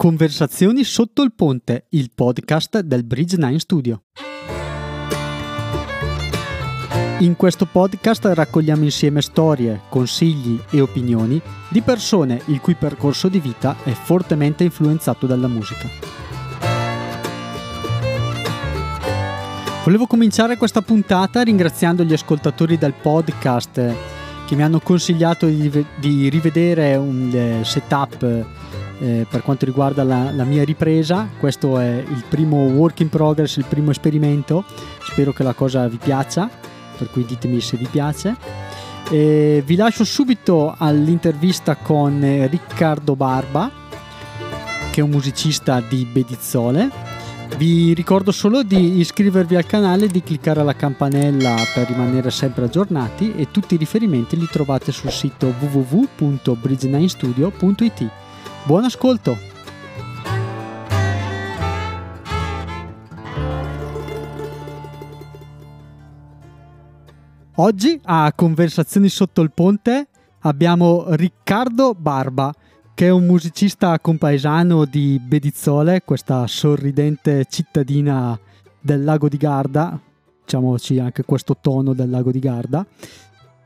Conversazioni sotto il ponte, il podcast del Bridge 9 Studio. In questo podcast raccogliamo insieme storie, consigli e opinioni di persone il cui percorso di vita è fortemente influenzato dalla musica. Volevo cominciare questa puntata ringraziando gli ascoltatori del podcast che mi hanno consigliato di, di rivedere un eh, setup eh, per quanto riguarda la, la, mia ripresa. Questo è il primo work in progress, il primo esperimento. Spero che la cosa vi piaccia, per cui ditemi se vi piace. E vi lascio subito all'intervista con Riccardo Barba, che è un musicista di Bedizzole vi ricordo solo di iscrivervi al canale e di cliccare la campanella per rimanere sempre aggiornati e tutti i riferimenti li trovate sul sito www.bridge9studio.it. Buon ascolto! Oggi a Conversazioni sotto il ponte abbiamo Riccardo Barba che è un musicista compaesano di Bedizzole, questa sorridente cittadina del lago di Garda, diciamoci anche questo tono del lago di Garda.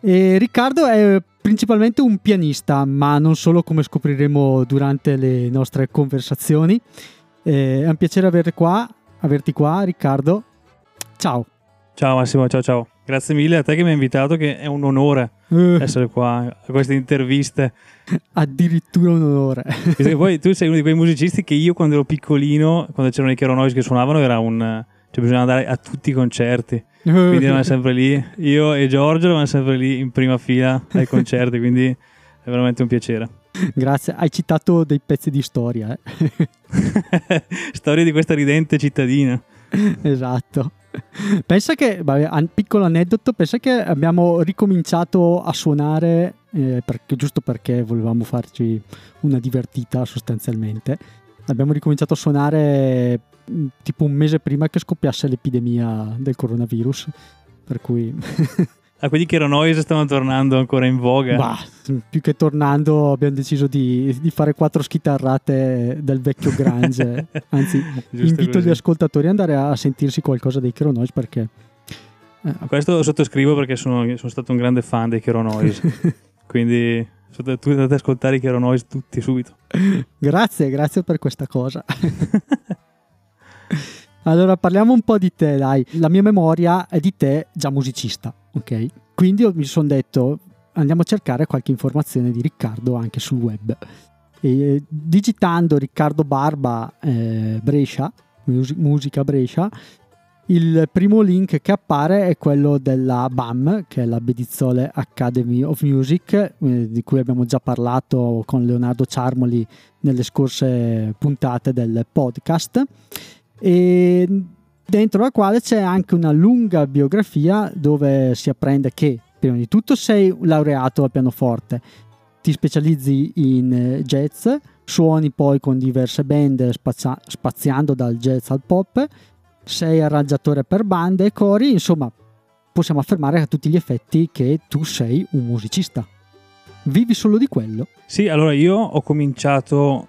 E Riccardo è principalmente un pianista, ma non solo come scopriremo durante le nostre conversazioni. È un piacere averti qua, averti qua, Riccardo. Ciao. Ciao Massimo, ciao ciao. Grazie mille a te che mi hai invitato, che è un onore uh. essere qua a queste interviste. Addirittura un onore. poi tu sei uno di quei musicisti che io quando ero piccolino, quando c'erano i Keronois che suonavano, era un... cioè bisognava andare a tutti i concerti. Uh. Quindi eravamo sempre lì. Io e Giorgio eravamo sempre lì in prima fila ai concerti, quindi è veramente un piacere. Grazie, hai citato dei pezzi di storia. Eh? storia di questa ridente cittadina. Esatto. Pensa che, vabbè, piccolo aneddoto, pensa che abbiamo ricominciato a suonare, eh, perché, giusto perché volevamo farci una divertita sostanzialmente. Abbiamo ricominciato a suonare mm, tipo un mese prima che scoppiasse l'epidemia del coronavirus, per cui... Ah, quelli che erano noi stavano tornando ancora in voga. Bah, più che tornando abbiamo deciso di, di fare quattro schitarrate del vecchio Grange. Anzi, invito così. gli ascoltatori ad andare a sentirsi qualcosa dei Keronoise perché... Eh, Questo sottoscrivo perché sono, sono, stato un grande fan dei Keronoise. quindi tu andate ad ascoltare i Keronoise tutti subito. Grazie, grazie per questa cosa. allora parliamo un po' di te, dai. La mia memoria è di te già musicista ok? Quindi mi sono detto andiamo a cercare qualche informazione di Riccardo anche sul web. E, digitando Riccardo Barba eh, Brescia, musica Brescia, il primo link che appare è quello della BAM, che è la Bedizzole Academy of Music, eh, di cui abbiamo già parlato con Leonardo Ciarmoli nelle scorse puntate del podcast. E dentro la quale c'è anche una lunga biografia dove si apprende che prima di tutto sei laureato al pianoforte, ti specializzi in eh, jazz, suoni poi con diverse band spazia- spaziando dal jazz al pop, sei arrangiatore per bande e cori, insomma possiamo affermare a tutti gli effetti che tu sei un musicista. Vivi solo di quello? Sì, allora io ho cominciato,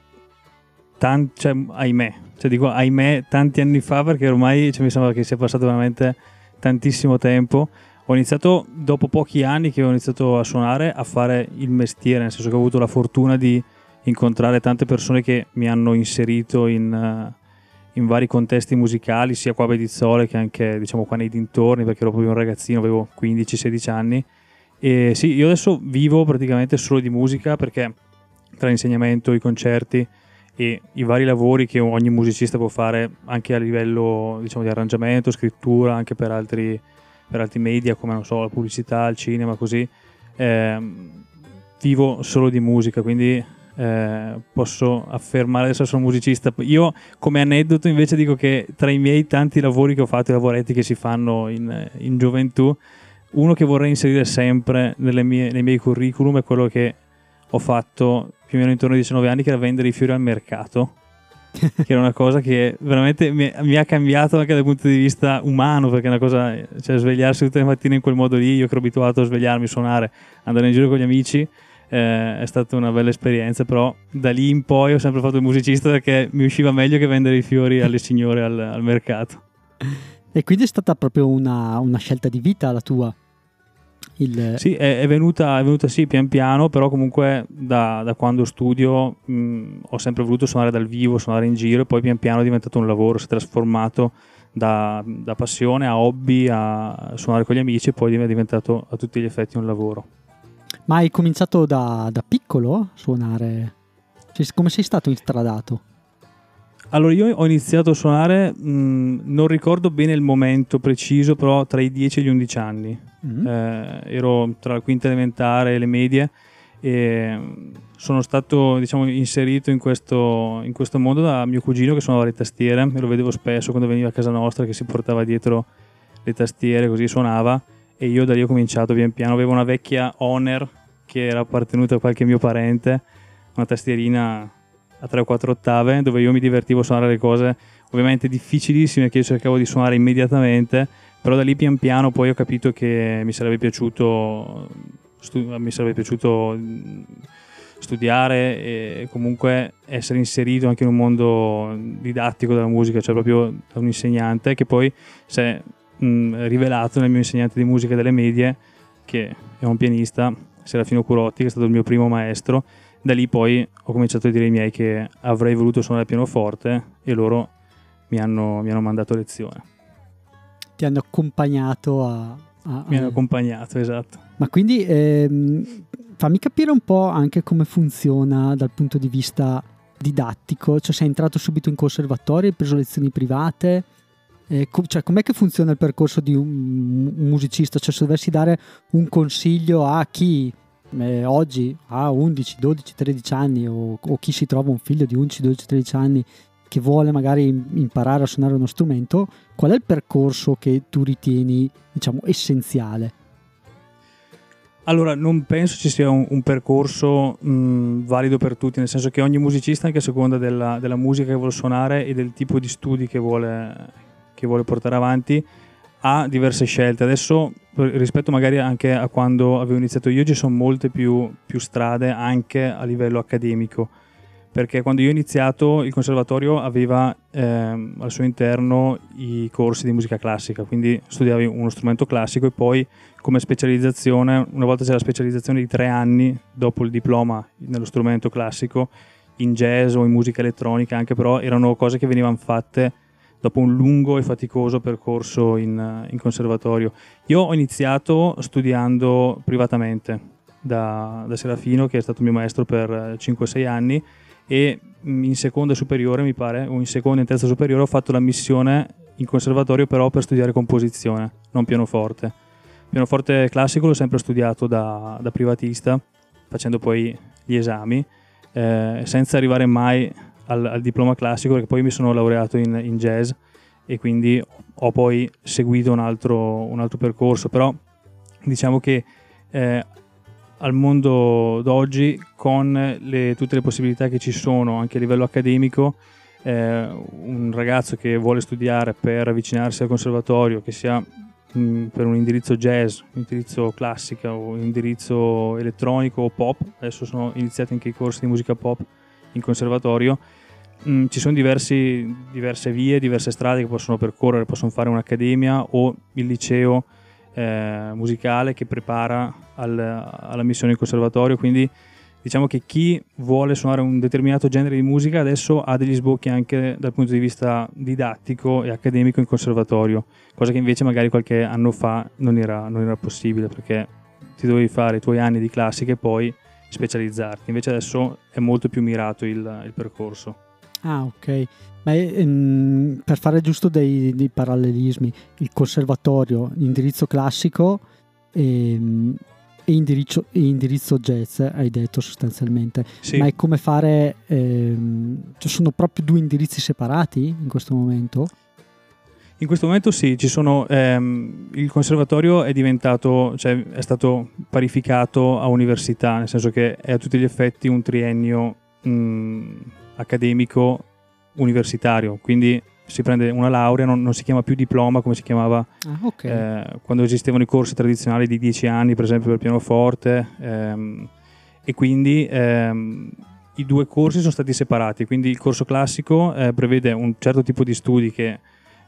tan- cioè, ahimè, cioè dico ahimè tanti anni fa perché ormai cioè, mi sembra che sia passato veramente tantissimo tempo. Ho iniziato dopo pochi anni che ho iniziato a suonare a fare il mestiere, nel senso che ho avuto la fortuna di incontrare tante persone che mi hanno inserito in, uh, in vari contesti musicali, sia qua a Bedizzole che anche diciamo qua nei dintorni, perché ero proprio un ragazzino, avevo 15-16 anni. E sì, io adesso vivo praticamente solo di musica perché tra l'insegnamento, i concerti, e i vari lavori che ogni musicista può fare anche a livello diciamo, di arrangiamento, scrittura, anche per altri, per altri media come so, la pubblicità, il cinema, così. Eh, vivo solo di musica, quindi eh, posso affermare adesso sono musicista. Io come aneddoto invece dico che tra i miei tanti lavori che ho fatto, i lavoretti che si fanno in, in gioventù, uno che vorrei inserire sempre mie, nei miei curriculum è quello che ho fatto più o meno intorno ai 19 anni, che era vendere i fiori al mercato. che era una cosa che veramente mi, mi, ha cambiato anche dal punto di vista umano, perché è una cosa, cioè svegliarsi tutte le mattine in quel modo lì, io che ero abituato a svegliarmi, suonare, andare in giro con gli amici, eh, è stata una bella esperienza, però da lì in poi ho sempre fatto il musicista perché mi usciva meglio che vendere i fiori alle signore al, al mercato. E quindi è stata proprio una, una scelta di vita la tua? Il... Sì, è, è, venuta, è, venuta, sì pian piano, però comunque da, da quando studio mh, ho sempre voluto suonare dal vivo, suonare in giro e poi pian piano è diventato un lavoro, si è trasformato da, da passione a hobby, a suonare con gli amici e poi è diventato a tutti gli effetti un lavoro. Ma hai cominciato da, da piccolo a suonare? Cioè, come sei stato instradato? Allora, io ho iniziato a suonare, mh, non ricordo bene il momento preciso, però tra i 10 e gli 11 anni. Mm-hmm. Eh, ero tra la quinta elementare e le medie e sono stato diciamo, inserito in questo, in questo, mondo da mio cugino che suonava le tastiere e lo vedevo spesso quando veniva a casa nostra che si portava dietro le tastiere così suonava e io da lì ho cominciato pian piano avevo una vecchia Honor che era appartenuta a qualche mio parente una tastierina a 3 o 4 ottave dove io mi divertivo a suonare le cose ovviamente difficilissime che io cercavo di suonare immediatamente però da lì pian piano poi ho capito che mi sarebbe piaciuto stu- mi sarebbe piaciuto studiare e comunque essere inserito anche in un mondo didattico della musica, cioè proprio da un insegnante che poi si è mh, rivelato nel mio insegnante di musica delle medie, che è un pianista, Serafino Curotti, che è stato il mio primo maestro. Da lì poi ho cominciato a dire ai miei che avrei voluto suonare il pianoforte e loro mi hanno, mi hanno mandato lezione. Ti hanno accompagnato a, a, mi hanno accompagnato, esatto. Ma quindi ehm, fammi capire un po' anche come funziona dal punto di vista didattico, cioè sei entrato subito in conservatorio, hai preso lezioni private, eh, co- cioè com'è che funziona il percorso di un, un, musicista? Cioè se dovessi dare un consiglio a chi eh, oggi ha 11, 12, 13 anni o, o, chi si trova un figlio di 11, 12, 13 anni che vuole magari imparare a suonare uno strumento, qual è il percorso che tu ritieni diciamo essenziale? Allora, non penso ci sia un, un percorso mh, valido per tutti, nel senso che ogni musicista, anche a seconda della, della, musica che vuole suonare e del tipo di studi che vuole, che vuole portare avanti, ha diverse scelte. Adesso, rispetto magari anche a quando avevo iniziato io, ci sono molte più, più strade anche a livello accademico perché quando io ho iniziato il conservatorio aveva ehm, al suo interno i corsi di musica classica, quindi studiavi uno strumento classico e poi come specializzazione, una volta c'è la specializzazione di tre anni dopo il diploma nello strumento classico, in jazz o in musica elettronica anche, però erano cose che venivano fatte dopo un lungo e faticoso percorso in, in conservatorio. Io ho iniziato studiando privatamente da, da Serafino, che è stato mio maestro per 5-6 anni, e in seconda superiore mi pare, o in seconda e in terza superiore ho fatto la missione in conservatorio però per studiare composizione, non pianoforte. Pianoforte classico l'ho sempre studiato da, da privatista, facendo poi gli esami, eh, senza arrivare mai al, al, diploma classico, perché poi mi sono laureato in, in jazz e quindi ho poi seguito un altro, un altro percorso, però diciamo che eh, al mondo d'oggi con le, tutte le possibilità che ci sono anche a livello accademico eh, un ragazzo che vuole studiare per avvicinarsi al conservatorio che sia per un indirizzo jazz, un indirizzo classica o un indirizzo elettronico o pop adesso sono iniziati anche i corsi di musica pop in conservatorio mh, ci sono diversi, diverse vie, diverse strade che possono percorrere possono fare un'accademia o il liceo eh, musicale che prepara al, alla missione in conservatorio, quindi diciamo che chi vuole suonare un determinato genere di musica adesso ha degli sbocchi anche dal punto di vista didattico e accademico in conservatorio, cosa che invece magari qualche anno fa non era, non era possibile perché ti dovevi fare i tuoi anni di classica e poi specializzarti, invece adesso è molto più mirato il, il percorso. Ah, ok. Ma ehm, per fare giusto dei, dei, parallelismi, il conservatorio, indirizzo classico ehm, e, indirizzo, e, indirizzo, jazz, hai detto sostanzialmente. Sì. Ma è come fare... Ehm, ci sono proprio due indirizzi separati in questo momento? In questo momento sì, sono, ehm, il conservatorio è diventato, cioè è stato parificato a università, nel senso che è a tutti gli effetti un triennio mh, accademico universitario, quindi si prende una laurea, non, non, si chiama più diploma come si chiamava ah, okay. eh, quando esistevano i corsi tradizionali di 10 anni, per esempio per pianoforte, ehm, e quindi ehm, i due corsi sono stati separati, quindi il corso classico eh, prevede un certo tipo di studi che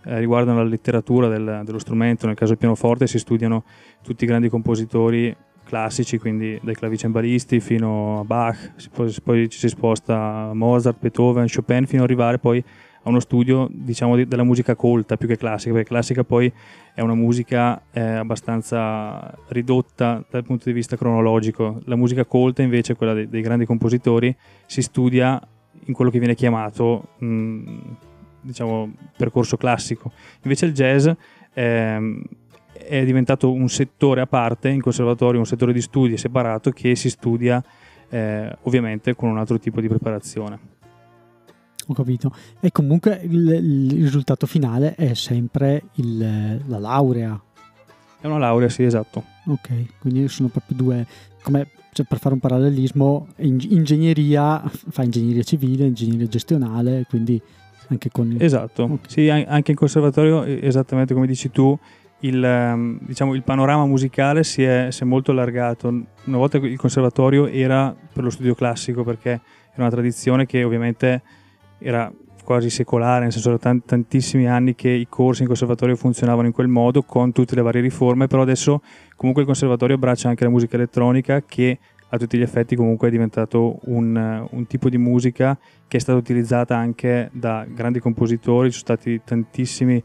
eh, riguardano la letteratura del, dello strumento, nel caso del pianoforte si studiano tutti i grandi compositori classici, quindi dai clavicembalisti fino a Bach, poi, ci si sposta a Mozart, Beethoven, Chopin, fino ad arrivare poi a uno studio diciamo della musica colta più che classica, perché classica poi è una musica eh, abbastanza ridotta dal punto di vista cronologico. La musica colta invece, quella dei, dei grandi compositori, si studia in quello che viene chiamato mh, diciamo percorso classico. Invece il jazz eh, è diventato un settore a parte in conservatorio, un settore di studi separato che si studia eh, ovviamente con un altro tipo di preparazione. Ho capito. E comunque il, il risultato finale è sempre il, la laurea. È una laurea, sì, esatto. Ok, quindi sono proprio due, come cioè per fare un parallelismo, in, ingegneria fa ingegneria civile, ingegneria gestionale, quindi anche con... Il... Esatto, okay. sì, anche in conservatorio, esattamente come dici tu, il, ehm, diciamo, il panorama musicale si è, si è, molto allargato. Una volta il conservatorio era per lo studio classico perché era una tradizione che ovviamente era quasi secolare, nel senso erano tantissimi anni che i corsi in conservatorio funzionavano in quel modo con tutte le varie riforme, però adesso comunque il conservatorio abbraccia anche la musica elettronica che a tutti gli effetti comunque è diventato un, un tipo di musica che è stata utilizzata anche da grandi compositori, ci sono stati tantissimi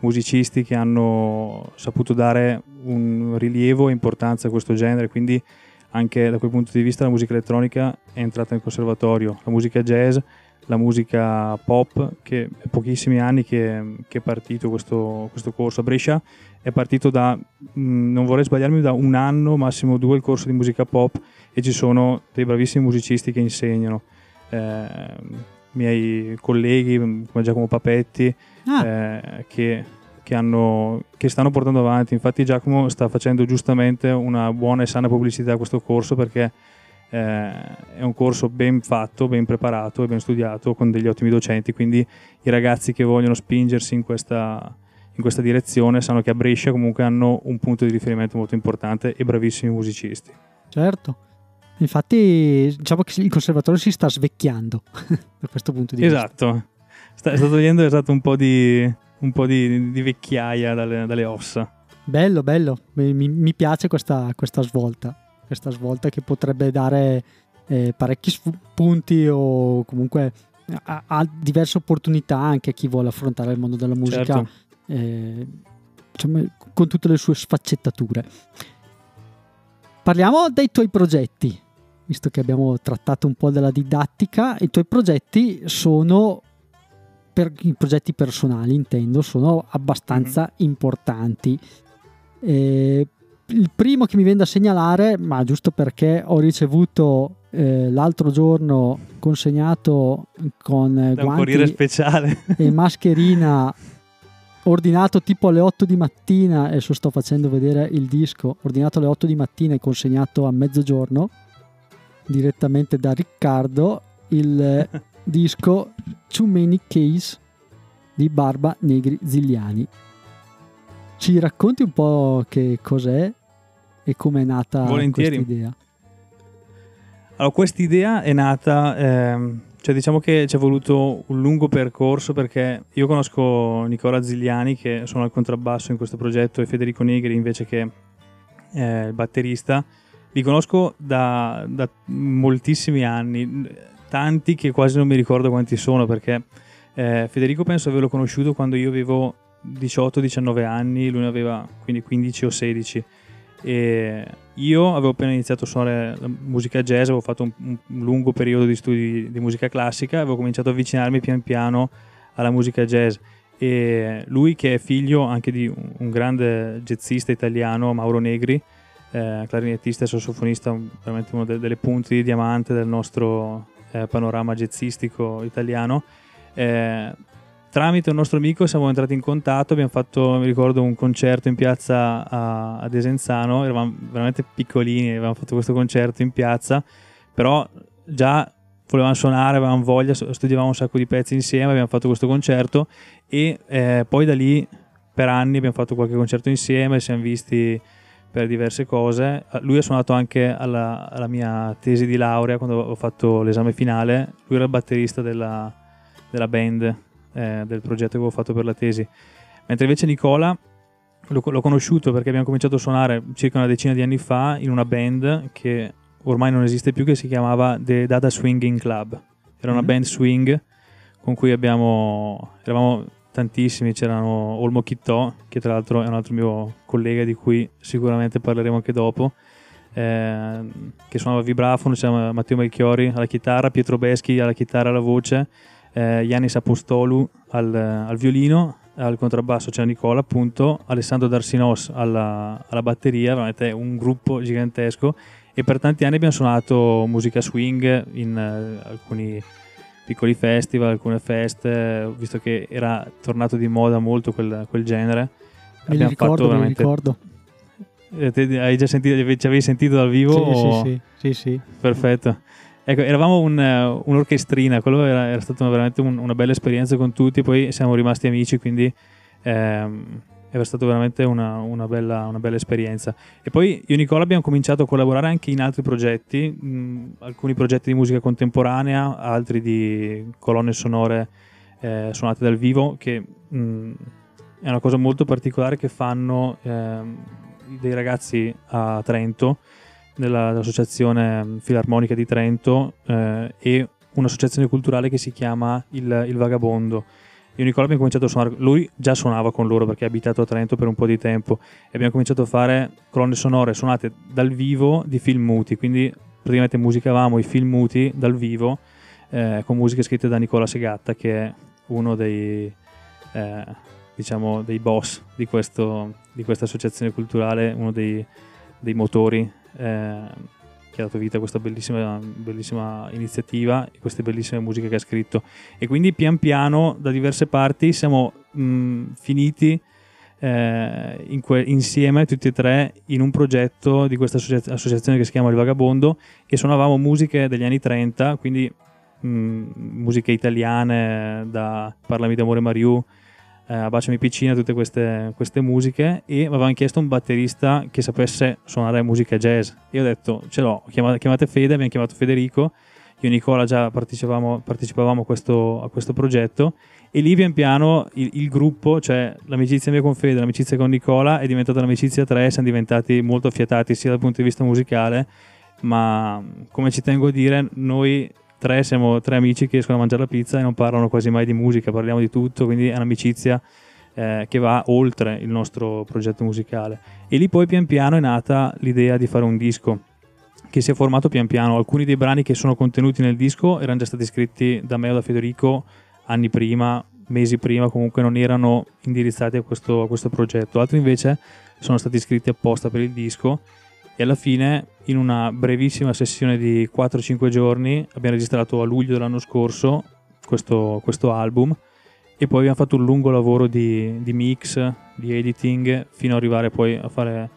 musicisti che hanno saputo dare un rilievo e importanza a questo genere, quindi anche da quel punto di vista la musica elettronica è entrata nel conservatorio, la musica jazz, la musica pop, che è pochissimi anni che, che è partito questo, questo, corso a Brescia, è partito da, mm, non vorrei sbagliarmi, da un anno, massimo due, il corso di musica pop e ci sono dei bravissimi musicisti che insegnano. Eh, miei colleghi come Giacomo Papetti ah. eh, che, che, hanno, che, stanno portando avanti. Infatti Giacomo sta facendo giustamente una buona e sana pubblicità a questo corso perché è un corso ben fatto, ben preparato e ben studiato con degli ottimi docenti, quindi i ragazzi che vogliono spingersi in questa, in questa direzione sanno che a Brescia comunque hanno un punto di riferimento molto importante e bravissimi musicisti. Certo. Infatti, diciamo che il conservatorio si sta svecchiando da questo punto di esatto. vista. Esatto, sta, togliendo esatto, un po' di, un po di, di vecchiaia dalle, dalle, ossa. Bello, bello, mi, mi piace questa, questa, svolta, questa svolta che potrebbe dare eh, parecchi spunti o comunque ha, diverse opportunità anche a chi vuole affrontare il mondo della musica certo. eh, diciamo, con tutte le sue sfaccettature. Parliamo dei tuoi progetti visto che abbiamo trattato un po' della didattica, i tuoi progetti sono, per, i progetti personali intendo, sono abbastanza mm-hmm. importanti. Eh, il primo che mi viene da segnalare, ma giusto perché ho ricevuto eh, l'altro giorno consegnato con eh, guanti speciale. e mascherina ordinato tipo alle 8 di mattina adesso sto facendo vedere il disco ordinato alle 8 di mattina e consegnato a mezzogiorno direttamente da Riccardo il disco Too Many Case di Barba Negri Zigliani. Ci racconti un po' che cos'è e come è nata questa idea? Allora, questa idea è nata, ehm, cioè diciamo che ci è voluto un lungo percorso perché io conosco Nicola Zigliani che suona il contrabbasso in questo progetto e Federico Negri invece che è il batterista li conosco da, da, moltissimi anni, tanti che quasi non mi ricordo quanti sono perché eh, Federico penso averlo conosciuto quando io avevo 18-19 anni, lui ne aveva quindi 15 o 16 e io avevo appena iniziato a suonare la musica jazz, avevo fatto un, un lungo periodo di studi di musica classica, avevo cominciato a avvicinarmi pian piano alla musica jazz e lui che è figlio anche di un grande jazzista italiano, Mauro Negri, eh, clarinettista e sassofonista, veramente uno de- delle punte di diamante del nostro eh, panorama jazzistico italiano. Eh, tramite un nostro amico siamo entrati in contatto, abbiamo fatto, mi ricordo, un concerto in piazza a, a Desenzano, eravamo veramente piccolini, avevamo fatto questo concerto in piazza, però già volevamo suonare, avevamo voglia, studiavamo un sacco di pezzi insieme, abbiamo fatto questo concerto e eh, poi da lì per anni abbiamo fatto qualche concerto insieme, siamo visti per diverse cose. Lui ha suonato anche alla, alla, mia tesi di laurea quando ho fatto l'esame finale. Lui era il batterista della, della band eh, del progetto che avevo fatto per la tesi. Mentre invece Nicola l'ho, l'ho, conosciuto perché abbiamo cominciato a suonare circa una decina di anni fa in una band che ormai non esiste più, che si chiamava The Data Swinging Club. Era una mm-hmm. band swing con cui abbiamo, eravamo tantissimi, c'erano Olmo Chittò, che tra l'altro è un altro mio collega di cui sicuramente parleremo anche dopo, eh, che suonava vibrafono, c'era Matteo Melchiori alla chitarra, Pietro Beschi alla chitarra e alla voce, eh, Yannis Apostolu al, al, violino, al contrabbasso c'era Nicola appunto, Alessandro Darsinos alla, alla batteria, veramente un gruppo gigantesco e per tanti anni abbiamo suonato musica swing in uh, alcuni piccoli festival, alcune feste, visto che era tornato di moda molto quel, quel genere. Me Abbiamo ricordo, fatto veramente... ricordo. Eh, hai già sentito, ci avevi sentito dal vivo? Sì, o... sì, sì, sì, Perfetto. Ecco, eravamo un, un'orchestrina, quello era, era stata veramente un, una bella esperienza con tutti, poi siamo rimasti amici, quindi ehm, è stata veramente una, una, bella, una, bella, esperienza. E poi io e Nicola abbiamo cominciato a collaborare anche in altri progetti, mh, alcuni progetti di musica contemporanea, altri di colonne sonore eh, suonate dal vivo, che mh, è una cosa molto particolare che fanno eh, dei ragazzi a Trento, dell'Associazione Filarmonica di Trento eh, e un'associazione culturale che si chiama Il, Il Vagabondo io e Nicola abbiamo cominciato a suonare, lui già suonava con loro perché è abitato a Trento per un po' di tempo e abbiamo cominciato a fare colonne sonore suonate dal vivo di film muti, quindi praticamente musicavamo i film muti dal vivo eh, con musiche scritte da Nicola Segatta che è uno dei, eh, diciamo, dei boss di, questo, di, questa associazione culturale, uno dei, dei motori. Eh, che ha dato vita a questa bellissima, bellissima iniziativa e queste bellissime musiche che ha scritto. E quindi pian piano da diverse parti siamo mh, finiti eh, in que- insieme tutti e tre in un progetto di questa associa- associazione che si chiama Il Vagabondo e suonavamo musiche degli anni 30, quindi mh, musiche italiane da Parlami d'amore Mariù, eh, Abbracciami piccina, tutte queste, queste musiche. E mi avevano chiesto un batterista che sapesse suonare musica jazz. Io ho detto ce l'ho, chiamate, chiamate Fede, abbiamo chiamato Federico, io e Nicola già partecipavamo, partecipavamo a, questo, a, questo, progetto. E lì pian piano il, il, gruppo, cioè l'amicizia mia con Fede, l'amicizia con Nicola è diventata un'amicizia a tre, siamo diventati molto affiatati sia dal punto di vista musicale, ma come ci tengo a dire, noi tre siamo tre amici che escono a mangiare la pizza e non parlano quasi mai di musica, parliamo di tutto, quindi è un'amicizia eh, che va oltre il nostro progetto musicale. E lì poi pian piano è nata l'idea di fare un disco che si è formato pian piano. Alcuni dei brani che sono contenuti nel disco erano già stati scritti da me o da Federico anni prima, mesi prima, comunque non erano indirizzati a questo, a questo progetto. Altri invece sono stati scritti apposta per il disco e alla fine in una brevissima sessione di 4-5 giorni abbiamo registrato a luglio dell'anno scorso questo, questo album. E poi abbiamo fatto un lungo lavoro di, di, mix, di editing fino ad arrivare poi a fare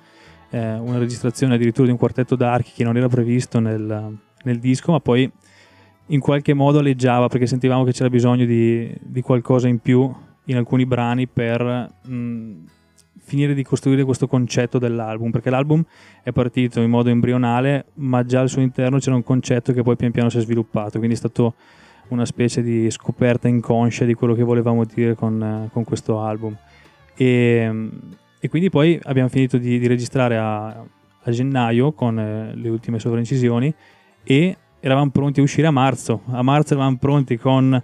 eh, una registrazione addirittura di un quartetto d'archi che non era previsto nel, nel, disco ma poi in qualche modo alleggiava perché sentivamo che c'era bisogno di, di qualcosa in più in alcuni brani per mh, finire di costruire questo concetto dell'album, perché l'album è partito in modo embrionale, ma già al suo interno c'era un concetto che poi pian piano si è sviluppato, quindi è stato una specie di scoperta inconscia di quello che volevamo dire con, eh, con questo album. E, e, quindi poi abbiamo finito di, di registrare a, a, gennaio con eh, le ultime sovraincisioni e eravamo pronti a uscire a marzo. A marzo eravamo pronti con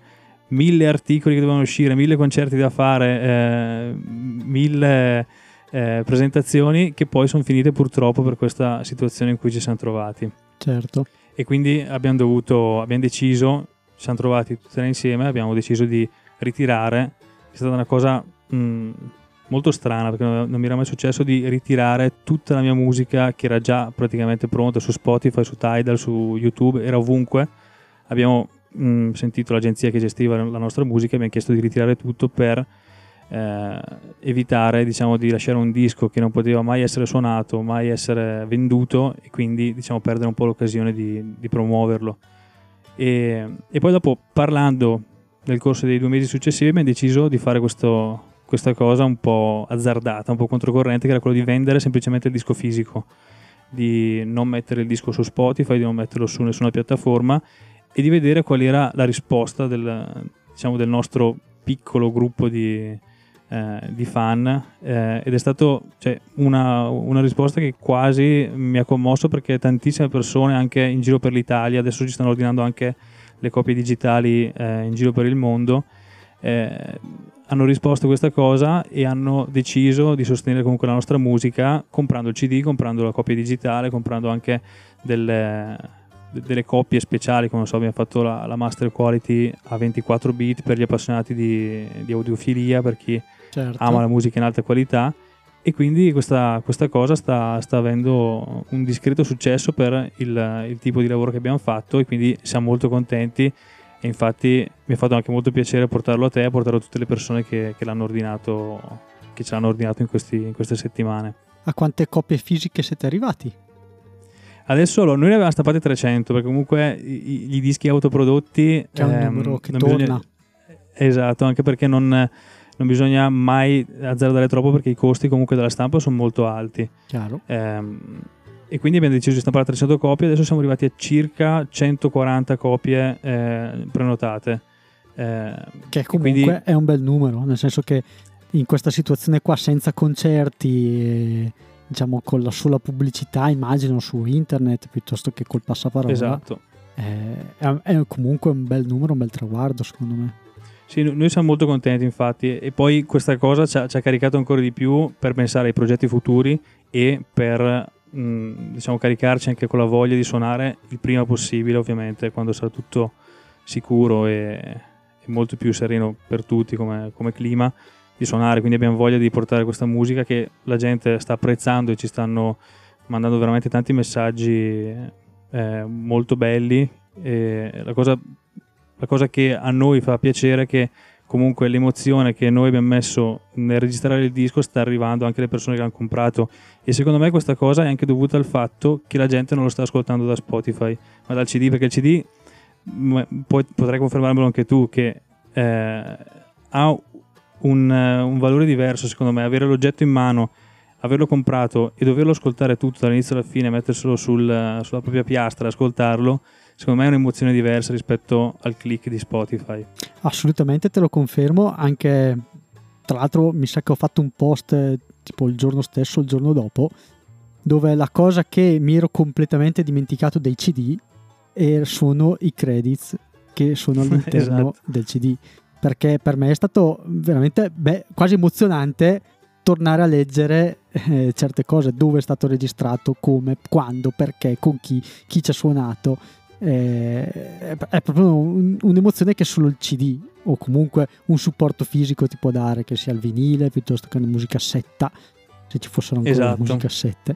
mille articoli che dovevano uscire, mille concerti da fare, eh, mille eh, presentazioni che poi sono finite purtroppo per questa situazione in cui ci siamo trovati. Certo. E quindi abbiamo dovuto, abbiamo deciso, ci siamo trovati tutti insieme, abbiamo deciso di ritirare. È stata una cosa mh, molto strana perché non, non mi era mai successo di ritirare tutta la mia musica che era già praticamente pronta su Spotify, su Tidal, su YouTube, era ovunque. Abbiamo mh, sentito l'agenzia che gestiva la nostra musica e mi ha chiesto di ritirare tutto per eh, evitare diciamo, di lasciare un disco che non poteva mai essere suonato, mai essere venduto e quindi diciamo, perdere un po' l'occasione di, di promuoverlo. E, e, poi dopo parlando nel corso dei due mesi successivi abbiamo deciso di fare questo, questa cosa un po' azzardata, un po' controcorrente, che era quello di vendere semplicemente il disco fisico, di non mettere il disco su Spotify, di non metterlo su nessuna piattaforma e di vedere qual era la risposta del, diciamo, del nostro piccolo gruppo di, eh, di fan eh, ed è stata cioè, una, una, risposta che quasi mi ha commosso perché tantissime persone anche in giro per l'Italia adesso ci stanno ordinando anche le copie digitali eh, in giro per il mondo eh, hanno risposto a questa cosa e hanno deciso di sostenere comunque la nostra musica comprando il CD, comprando la copia digitale, comprando anche delle, delle coppie speciali, come so, abbiamo fatto la, la, Master Quality a 24 bit per gli appassionati di, di audiofilia, per chi certo. ama la musica in alta qualità e quindi questa, questa cosa sta, sta, avendo un discreto successo per il, il, tipo di lavoro che abbiamo fatto e quindi siamo molto contenti e infatti mi ha fatto anche molto piacere portarlo a te e portarlo a tutte le persone che, che l'hanno ordinato che ce l'hanno ordinato in, questi, in queste settimane. A quante copie fisiche siete arrivati? Adesso noi ne avevamo stampate 300 perché comunque i, i dischi autoprodotti... C'è un ehm, numero che torna. Bisogna, esatto, anche perché non, non, bisogna mai azzardare troppo perché i costi comunque della stampa sono molto alti. Chiaro. Ehm, e quindi abbiamo deciso di stampare 300 copie, adesso siamo arrivati a circa 140 copie eh, prenotate. Eh, che comunque quindi... è un bel numero, nel senso che in questa situazione qua senza concerti... Eh, diciamo con la sola pubblicità, immagino su internet piuttosto che col passaparola. Esatto. Eh, è, è, comunque un bel numero, un bel traguardo secondo me. Sì, noi siamo molto contenti infatti e poi questa cosa ci ha, ci ha caricato ancora di più per pensare ai progetti futuri e per mh, diciamo caricarci anche con la voglia di suonare il prima possibile ovviamente quando sarà tutto sicuro e, e molto più sereno per tutti come, come clima di suonare, quindi abbiamo voglia di portare questa musica che la gente sta apprezzando e ci stanno mandando veramente tanti messaggi eh, molto belli. E la, cosa, la cosa che a noi fa piacere è che comunque l'emozione che noi abbiamo messo nel registrare il disco sta arrivando anche alle persone che l'hanno comprato e secondo me questa cosa è anche dovuta al fatto che la gente non lo sta ascoltando da Spotify ma dal CD perché il CD poi potrai confermarmelo anche tu che eh, ha un, eh, un valore diverso secondo me, avere l'oggetto in mano, averlo comprato e doverlo ascoltare tutto dall'inizio alla fine, metterselo sul, sulla propria piastra, ascoltarlo, secondo me è un'emozione diversa rispetto al click di Spotify. Assolutamente te lo confermo, anche tra l'altro mi sa che ho fatto un post eh, tipo il giorno stesso, il giorno dopo, dove la cosa che mi ero completamente dimenticato dei CD sono i credits che sono all'interno esatto. del CD perché per me è stato veramente beh, quasi emozionante tornare a leggere eh, certe cose, dove è stato registrato, come, quando, perché, con chi, chi ci ha suonato. Eh, è proprio un, un'emozione che solo il CD o comunque un supporto fisico ti può dare, che sia il vinile piuttosto che una musicassetta, se ci fossero ancora esatto. musicassette.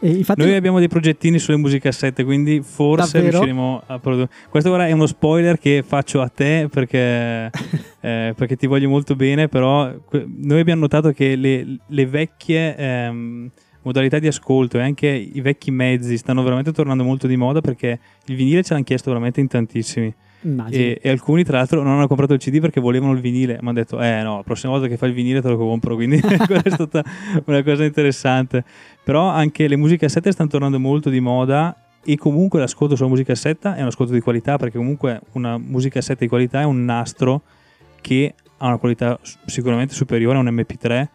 Infatti... Noi abbiamo dei progettini sulle musicassette, quindi forse Davvero? riusciremo a produrre. Questo ora è uno spoiler che faccio a te perché, eh, perché ti voglio molto bene, però noi abbiamo notato che le, le vecchie ehm, modalità di ascolto e anche i vecchi mezzi stanno veramente tornando molto di moda perché il vinile ce l'hanno chiesto veramente in tantissimi. E, e, alcuni tra l'altro non hanno comprato il CD perché volevano il vinile. Mi hanno detto eh no la prossima volta che fai il vinile te lo compro quindi è stata una cosa interessante. Però anche le musicassette stanno tornando molto di moda e comunque l'ascolto sulla musicassetta è un ascolto di qualità perché comunque una musicassetta di qualità è un nastro che ha una qualità sicuramente superiore a un MP3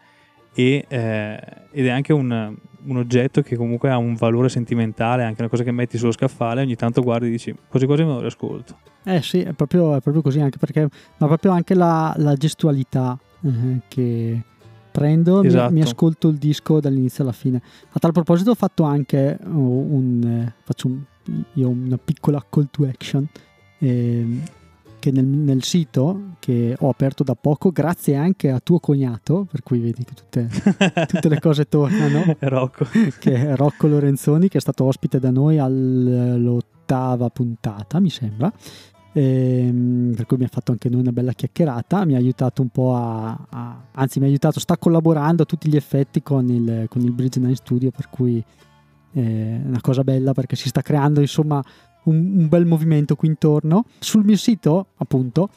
e, eh, ed è anche un, un, oggetto che comunque ha un valore sentimentale, anche una cosa che metti sullo scaffale, ogni tanto guardi e dici quasi quasi me lo riascolto. Eh sì, è proprio, è proprio così, anche perché ma proprio anche la, la gestualità eh, che prendo, esatto. mi, mi, ascolto il disco dall'inizio alla fine. A tal proposito ho fatto anche uh, un, eh, faccio un, io una piccola call to action. Eh, che nel, nel, sito che ho aperto da poco, grazie anche a tuo cognato, per cui vedi che tutte, tutte le cose tornano, Rocco. che è Rocco Lorenzoni, che è stato ospite da noi all'ottava puntata, mi sembra. Ehm, per cui mi ha fatto anche lui una bella chiacchierata, mi ha aiutato un po' a, a anzi mi ha aiutato, sta collaborando a tutti gli effetti con il, con il Bridge 9 Studio, per cui è una cosa bella perché si sta creando insomma un, un bel movimento qui intorno. Sul mio sito, appunto,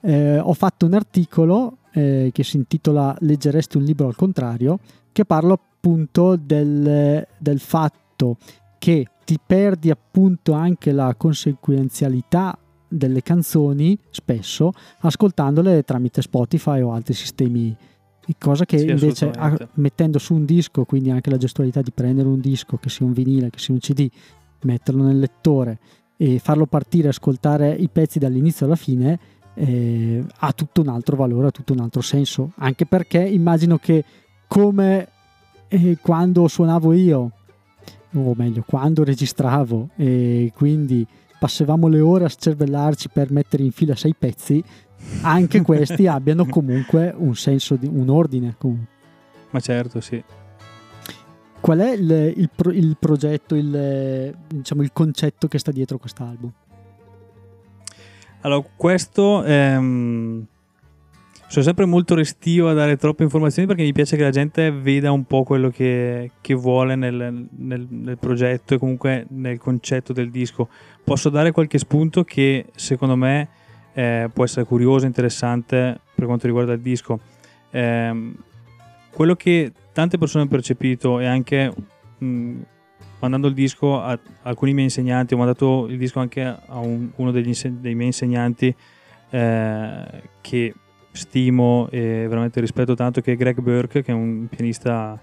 eh, ho fatto un articolo eh, che si intitola Leggeresti un libro al contrario, che parla appunto del, del fatto che ti perdi appunto anche la conseguenzialità delle canzoni spesso ascoltandole tramite Spotify o altri sistemi cosa che sì, invece a, mettendo su un disco quindi anche la gestualità di prendere un disco che sia un vinile che sia un cd metterlo nel lettore e farlo partire ascoltare i pezzi dall'inizio alla fine eh, ha tutto un altro valore ha tutto un altro senso anche perché immagino che come eh, quando suonavo io o meglio quando registravo e quindi passavamo le ore a scervellarci per mettere in fila sei pezzi, anche questi abbiano comunque un senso, di, un ordine. Comunque. Ma certo, sì. Qual è il, il, pro, il progetto, il, diciamo, il concetto che sta dietro quest'album? Allora, questo ehm, sono sempre molto restio a dare troppe informazioni perché mi piace che la gente veda un po' quello che, che vuole nel, nel, nel, progetto e comunque nel concetto del disco. Posso dare qualche spunto che secondo me eh, può essere curioso, interessante per quanto riguarda il disco. Eh, quello che tante persone hanno percepito e anche mh, mandando il disco a, alcuni miei insegnanti, ho mandato il disco anche a un, uno degli, dei miei insegnanti eh, che stimo e veramente rispetto tanto che è Greg Burke che è un pianista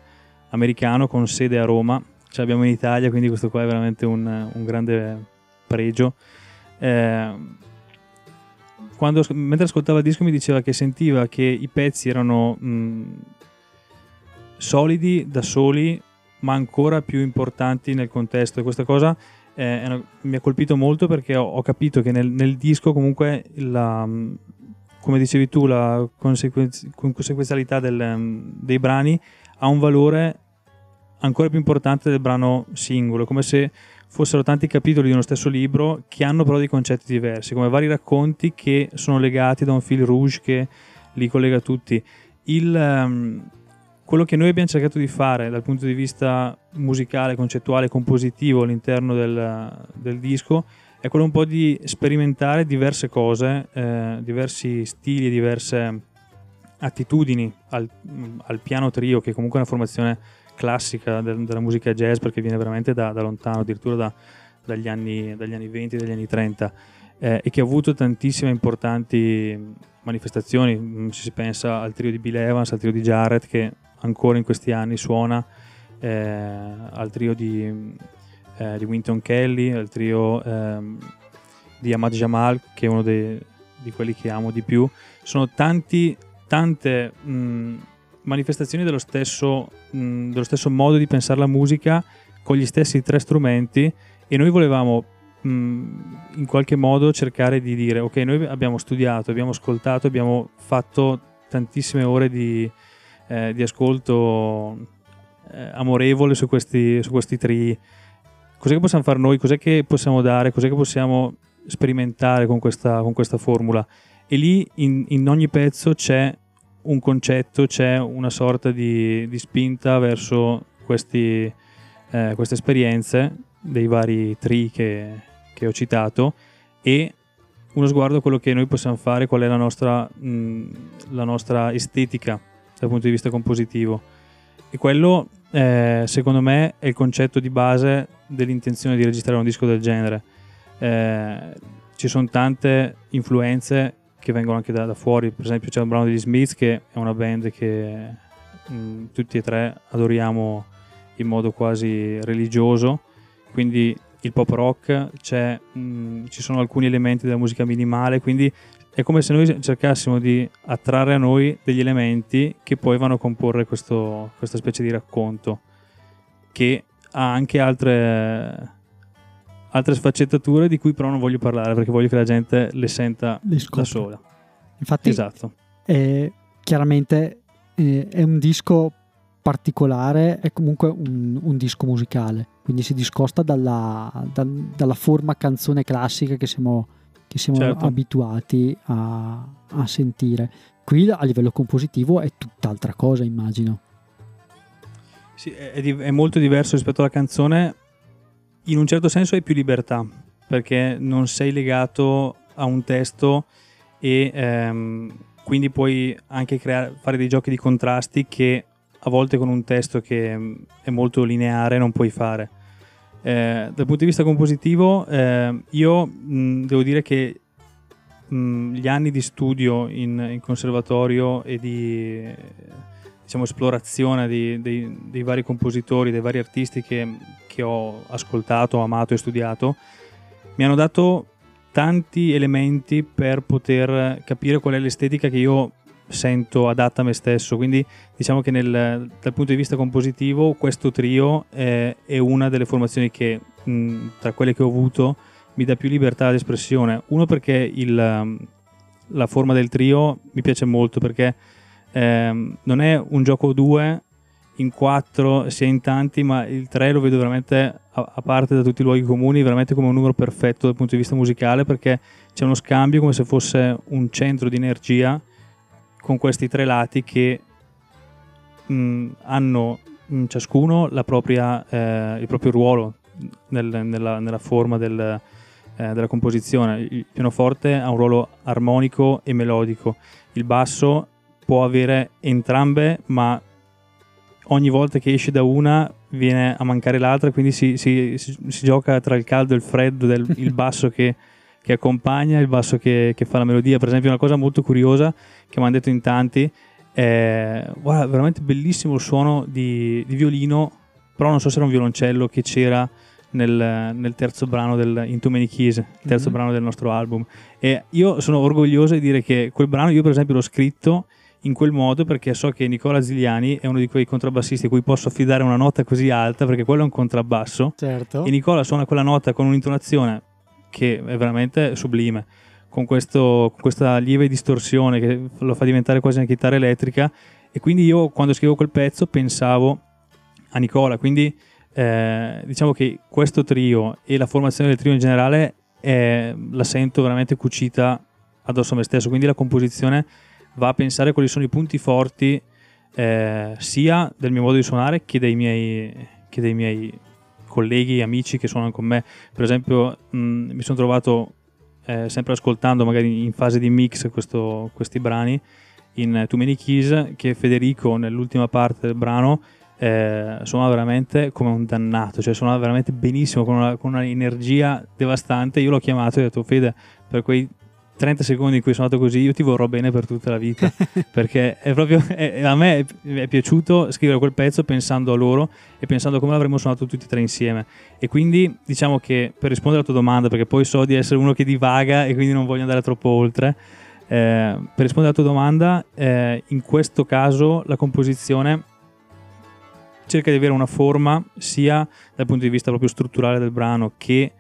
americano con sede a Roma. Ce l'abbiamo in Italia quindi questo qua è veramente un, un grande pregio. Eh, quando, mentre ascoltava il disco mi diceva che sentiva che i pezzi erano mh, solidi da soli ma ancora più importanti nel contesto e questa cosa eh, mi ha colpito molto perché ho, ho capito che nel, nel disco comunque la, come dicevi tu, la conseguenz- conseguenzialità del, um, dei brani ha un valore ancora più importante del brano singolo, come se fossero tanti capitoli di uno stesso libro che hanno però dei concetti diversi, come vari racconti che sono legati da un fil rouge che li collega tutti. Il, um, quello che noi abbiamo cercato di fare dal punto di vista musicale, concettuale, compositivo all'interno del, del disco è quello un po' di sperimentare diverse cose, eh, diversi stili, diverse attitudini al, al, piano trio, che comunque è una formazione classica del, della musica jazz perché viene veramente da, da lontano, addirittura da, dagli, anni, dagli, anni, 20, dagli anni 30 eh, e che ha avuto tantissime importanti manifestazioni, mm, se si pensa al trio di Bill Evans, al trio di Jarrett che ancora in questi anni suona, eh, al trio di eh, di Winton Kelly, il trio ehm, di Ahmad Jamal, che è uno dei, di quelli che amo di più. Sono tanti, tante mh, manifestazioni dello stesso, mh, dello stesso modo di pensare la musica con gli stessi tre strumenti e noi volevamo in qualche modo cercare di dire ok noi abbiamo studiato abbiamo ascoltato abbiamo fatto tantissime ore di, eh, di ascolto eh, amorevole su questi, su questi tri. Cos'è che possiamo fare noi, cos'è che possiamo dare, cos'è che possiamo sperimentare con questa, con questa formula. E lì in, in, ogni pezzo c'è un concetto, c'è una sorta di, di spinta verso questi, eh, queste esperienze dei vari tri che, che, ho citato e uno sguardo a quello che noi possiamo fare, qual è la nostra, mh, la nostra estetica dal punto di vista compositivo. E quello eh, secondo me è il concetto di base dell'intenzione di registrare un disco del genere. Eh, ci sono tante influenze che vengono anche da, da, fuori, per esempio c'è un brano degli Smiths che è una band che mh, mm, tutti e tre adoriamo in modo quasi religioso, quindi il pop rock, mh, mm, ci sono alcuni elementi della musica minimale, quindi è come se noi cercassimo di attrarre a noi degli elementi che poi vanno a comporre questo, questa specie di racconto che ha anche altre, altre sfaccettature di cui però non voglio parlare perché voglio che la gente le senta le da sola. Infatti, esatto. È, chiaramente è, è un disco particolare, è comunque un, un, disco musicale, quindi si discosta dalla, da, dalla forma canzone classica che siamo che siamo certo. abituati a, a, sentire. Qui a livello compositivo è tutt'altra cosa, immagino. Sì, è, è, molto diverso rispetto alla canzone. In un certo senso hai più libertà, perché non sei legato a un testo e ehm, quindi puoi anche creare, fare dei giochi di contrasti che a volte con un testo che mm, è molto lineare non puoi fare. Eh, dal punto di vista compositivo, eh, io mh, mm, devo dire che mh, mm, gli anni di studio in, in conservatorio e di diciamo, esplorazione di, dei, dei, vari compositori, dei vari artisti che, che ho ascoltato, amato e studiato, mi hanno dato tanti elementi per poter capire qual è l'estetica che io sento adatta a me stesso. Quindi diciamo che nel, dal punto di vista compositivo questo trio è, è una delle formazioni che mh, tra quelle che ho avuto mi dà più libertà di espressione. Uno perché il, la forma del trio mi piace molto perché eh, non è un gioco 2 in 4 sia in tanti, ma il 3 lo vedo veramente a, a, parte da tutti i luoghi comuni, veramente come un numero perfetto dal punto di vista musicale perché c'è uno scambio come se fosse un centro di energia con questi tre lati che mh, hanno mh, ciascuno propria, eh, il proprio ruolo nel, nella, nella, forma del, eh, della composizione. Il pianoforte ha un ruolo armonico e melodico, il basso può avere entrambe, ma ogni volta che esce da una viene a mancare l'altra, quindi si, si, si, si gioca tra il caldo e il freddo del il basso che, che, accompagna il basso che, che, fa la melodia. Per esempio, una cosa molto curiosa che mi hanno detto in tanti è guarda, veramente bellissimo il suono di, di, violino, però non so se era un violoncello che c'era nel, nel terzo brano del In Too Many Keys, il terzo mm-hmm. brano del nostro album. E io sono orgoglioso di dire che quel brano io per esempio l'ho scritto in quel modo perché so che Nicola Zigliani è uno di quei contrabbassisti a cui posso affidare una nota così alta perché quello è un contrabbasso certo. e Nicola suona quella nota con un'intonazione che è veramente sublime. Con, questo, con questa lieve distorsione che lo fa diventare quasi una chitarra elettrica. E quindi io quando scrivo quel pezzo pensavo a Nicola. Quindi eh, diciamo che questo trio e la formazione del trio in generale è, la sento veramente cucita addosso a me stesso. Quindi la composizione va a pensare quali sono i punti forti eh, sia del mio modo di suonare che dei miei, che dei miei colleghi, amici che suonano con me. Per esempio, mh, mi sono trovato eh, sempre ascoltando, magari in fase di mix, questo, questi brani in Too Many Keys, che Federico nell'ultima parte del brano eh, suona veramente come un dannato, cioè suona veramente benissimo, con una, con un'energia devastante. Io l'ho chiamato e ho detto, Fede, per quei 30 secondi in cui sono andato così, io ti vorrò bene per tutta la vita. perché è proprio, è, a me è, piaciuto scrivere quel pezzo pensando a loro e pensando a come l'avremmo suonato tutti e tre insieme. E quindi diciamo che per rispondere alla tua domanda, perché poi so di essere uno che divaga e quindi non voglio andare troppo oltre, eh, per rispondere alla tua domanda, eh, in questo caso la composizione cerca di avere una forma sia dal punto di vista proprio strutturale del brano che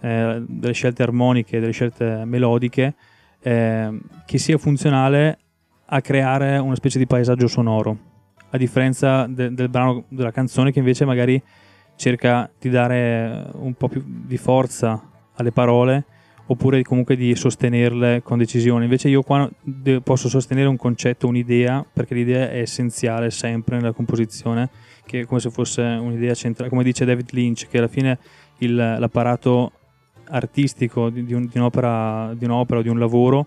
eh, delle scelte armoniche, delle scelte melodiche, eh, che sia funzionale a creare una specie di paesaggio sonoro, a differenza de- del brano della canzone che invece magari cerca di dare un po' più di forza alle parole oppure comunque di sostenerle con decisione. Invece io qua posso sostenere un concetto, un'idea, perché l'idea è essenziale sempre nella composizione, che è come se fosse un'idea centrale, come dice David Lynch, che alla fine il, l'apparato artistico di, un, di, un'opera, di un'opera o di un lavoro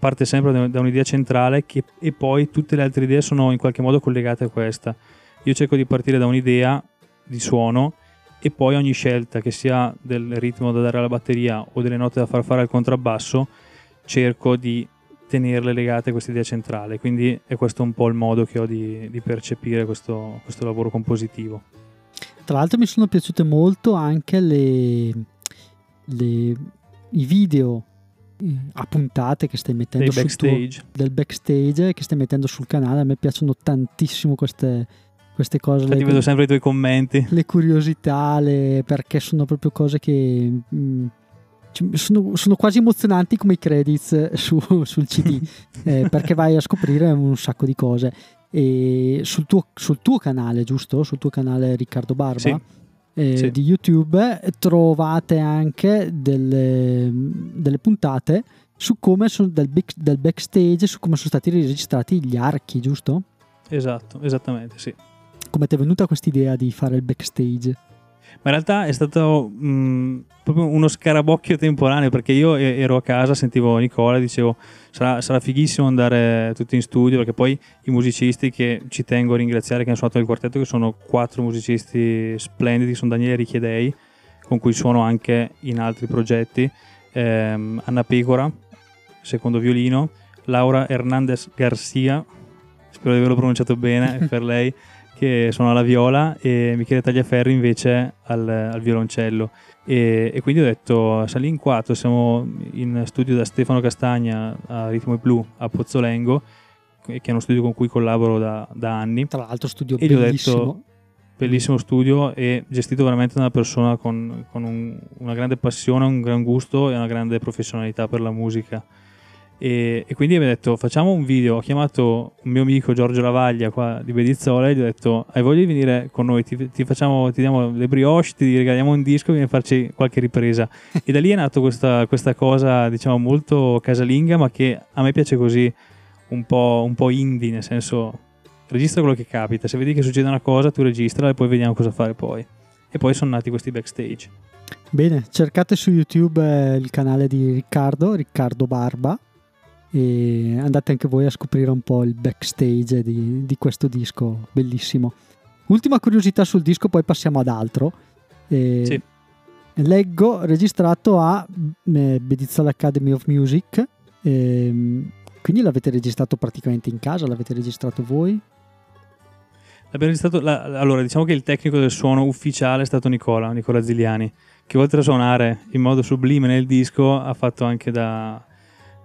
parte sempre da un'idea centrale che, e poi tutte le altre idee sono in qualche modo collegate a questa. Io cerco di partire da un'idea di suono e poi ogni scelta, che sia del ritmo da dare alla batteria o delle note da far fare al contrabbasso, cerco di tenerle legate a questa idea centrale. Quindi è questo un po' il modo che ho di, di percepire questo, questo lavoro compositivo. Tra l'altro mi sono piaciute molto anche le, le, i video eh, a puntate che stai mettendo sul backstage. Tuo, del backstage che stai mettendo sul canale. A me piacciono tantissimo queste, queste cose. Infatti le, vedo sempre i tuoi commenti. Le curiosità, le, perché sono proprio cose che mh, mm, sono, sono, quasi emozionanti come i credits su, sul CD, eh, perché vai a scoprire un sacco di cose. E sul tuo, sul tuo canale, giusto? Sul tuo canale Riccardo Barba. Sì eh, sì. di YouTube trovate anche delle, delle puntate su come sono del, del, backstage, su come sono stati registrati gli archi, giusto? Esatto, esattamente, sì. Come ti è venuta questa idea di fare il backstage? Ma in realtà è stato mh, proprio uno scarabocchio temporaneo perché io ero a casa, sentivo Nicola e dicevo sarà, sarà, fighissimo andare tutti in studio perché poi i musicisti che ci tengo a ringraziare che hanno suonato il quartetto che sono quattro musicisti splendidi, sono Daniele Richiedei con cui suono anche in altri progetti, ehm, Anna Pecora, secondo violino, Laura Hernandez Garcia, spero di averlo pronunciato bene per lei, che suona la viola e Michele Tagliaferri invece al, al violoncello. E, e, quindi ho detto salì in quattro, siamo in studio da Stefano Castagna a Ritmo e Blu a Pozzolengo, che è uno studio con cui collaboro da, da anni. Tra l'altro studio e bellissimo. Gli ho detto, bellissimo studio e gestito veramente da una persona con, con un, una grande passione, un gran gusto e una grande professionalità per la musica. E, e, quindi mi ha detto facciamo un video. Ho chiamato un mio amico Giorgio Lavaglia qua di Bedizzola e gli ho detto hai voglia di venire con noi? Ti, ti, facciamo, ti diamo le brioche ti regaliamo un disco vieni a farci qualche ripresa. E da lì è nata questa, questa, cosa diciamo molto casalinga ma che a me piace così un po', un po' indie nel senso registra quello che capita. Se vedi che succede una cosa tu registra e poi vediamo cosa fare poi. E poi sono nati questi backstage. Bene cercate su youtube eh, il canale di Riccardo Riccardo Barba e andate anche voi a scoprire un po' il backstage di, di questo disco bellissimo. Ultima curiosità sul disco, poi passiamo ad altro. E sì. Leggo registrato a eh, Bedizzola Academy of Music. E, quindi l'avete registrato praticamente in casa? L'avete registrato voi? L'abbiamo registrato. La, allora, diciamo che il tecnico del suono ufficiale è stato Nicola, Nicola Zigliani, che oltre a suonare in modo sublime nel disco, ha fatto anche da,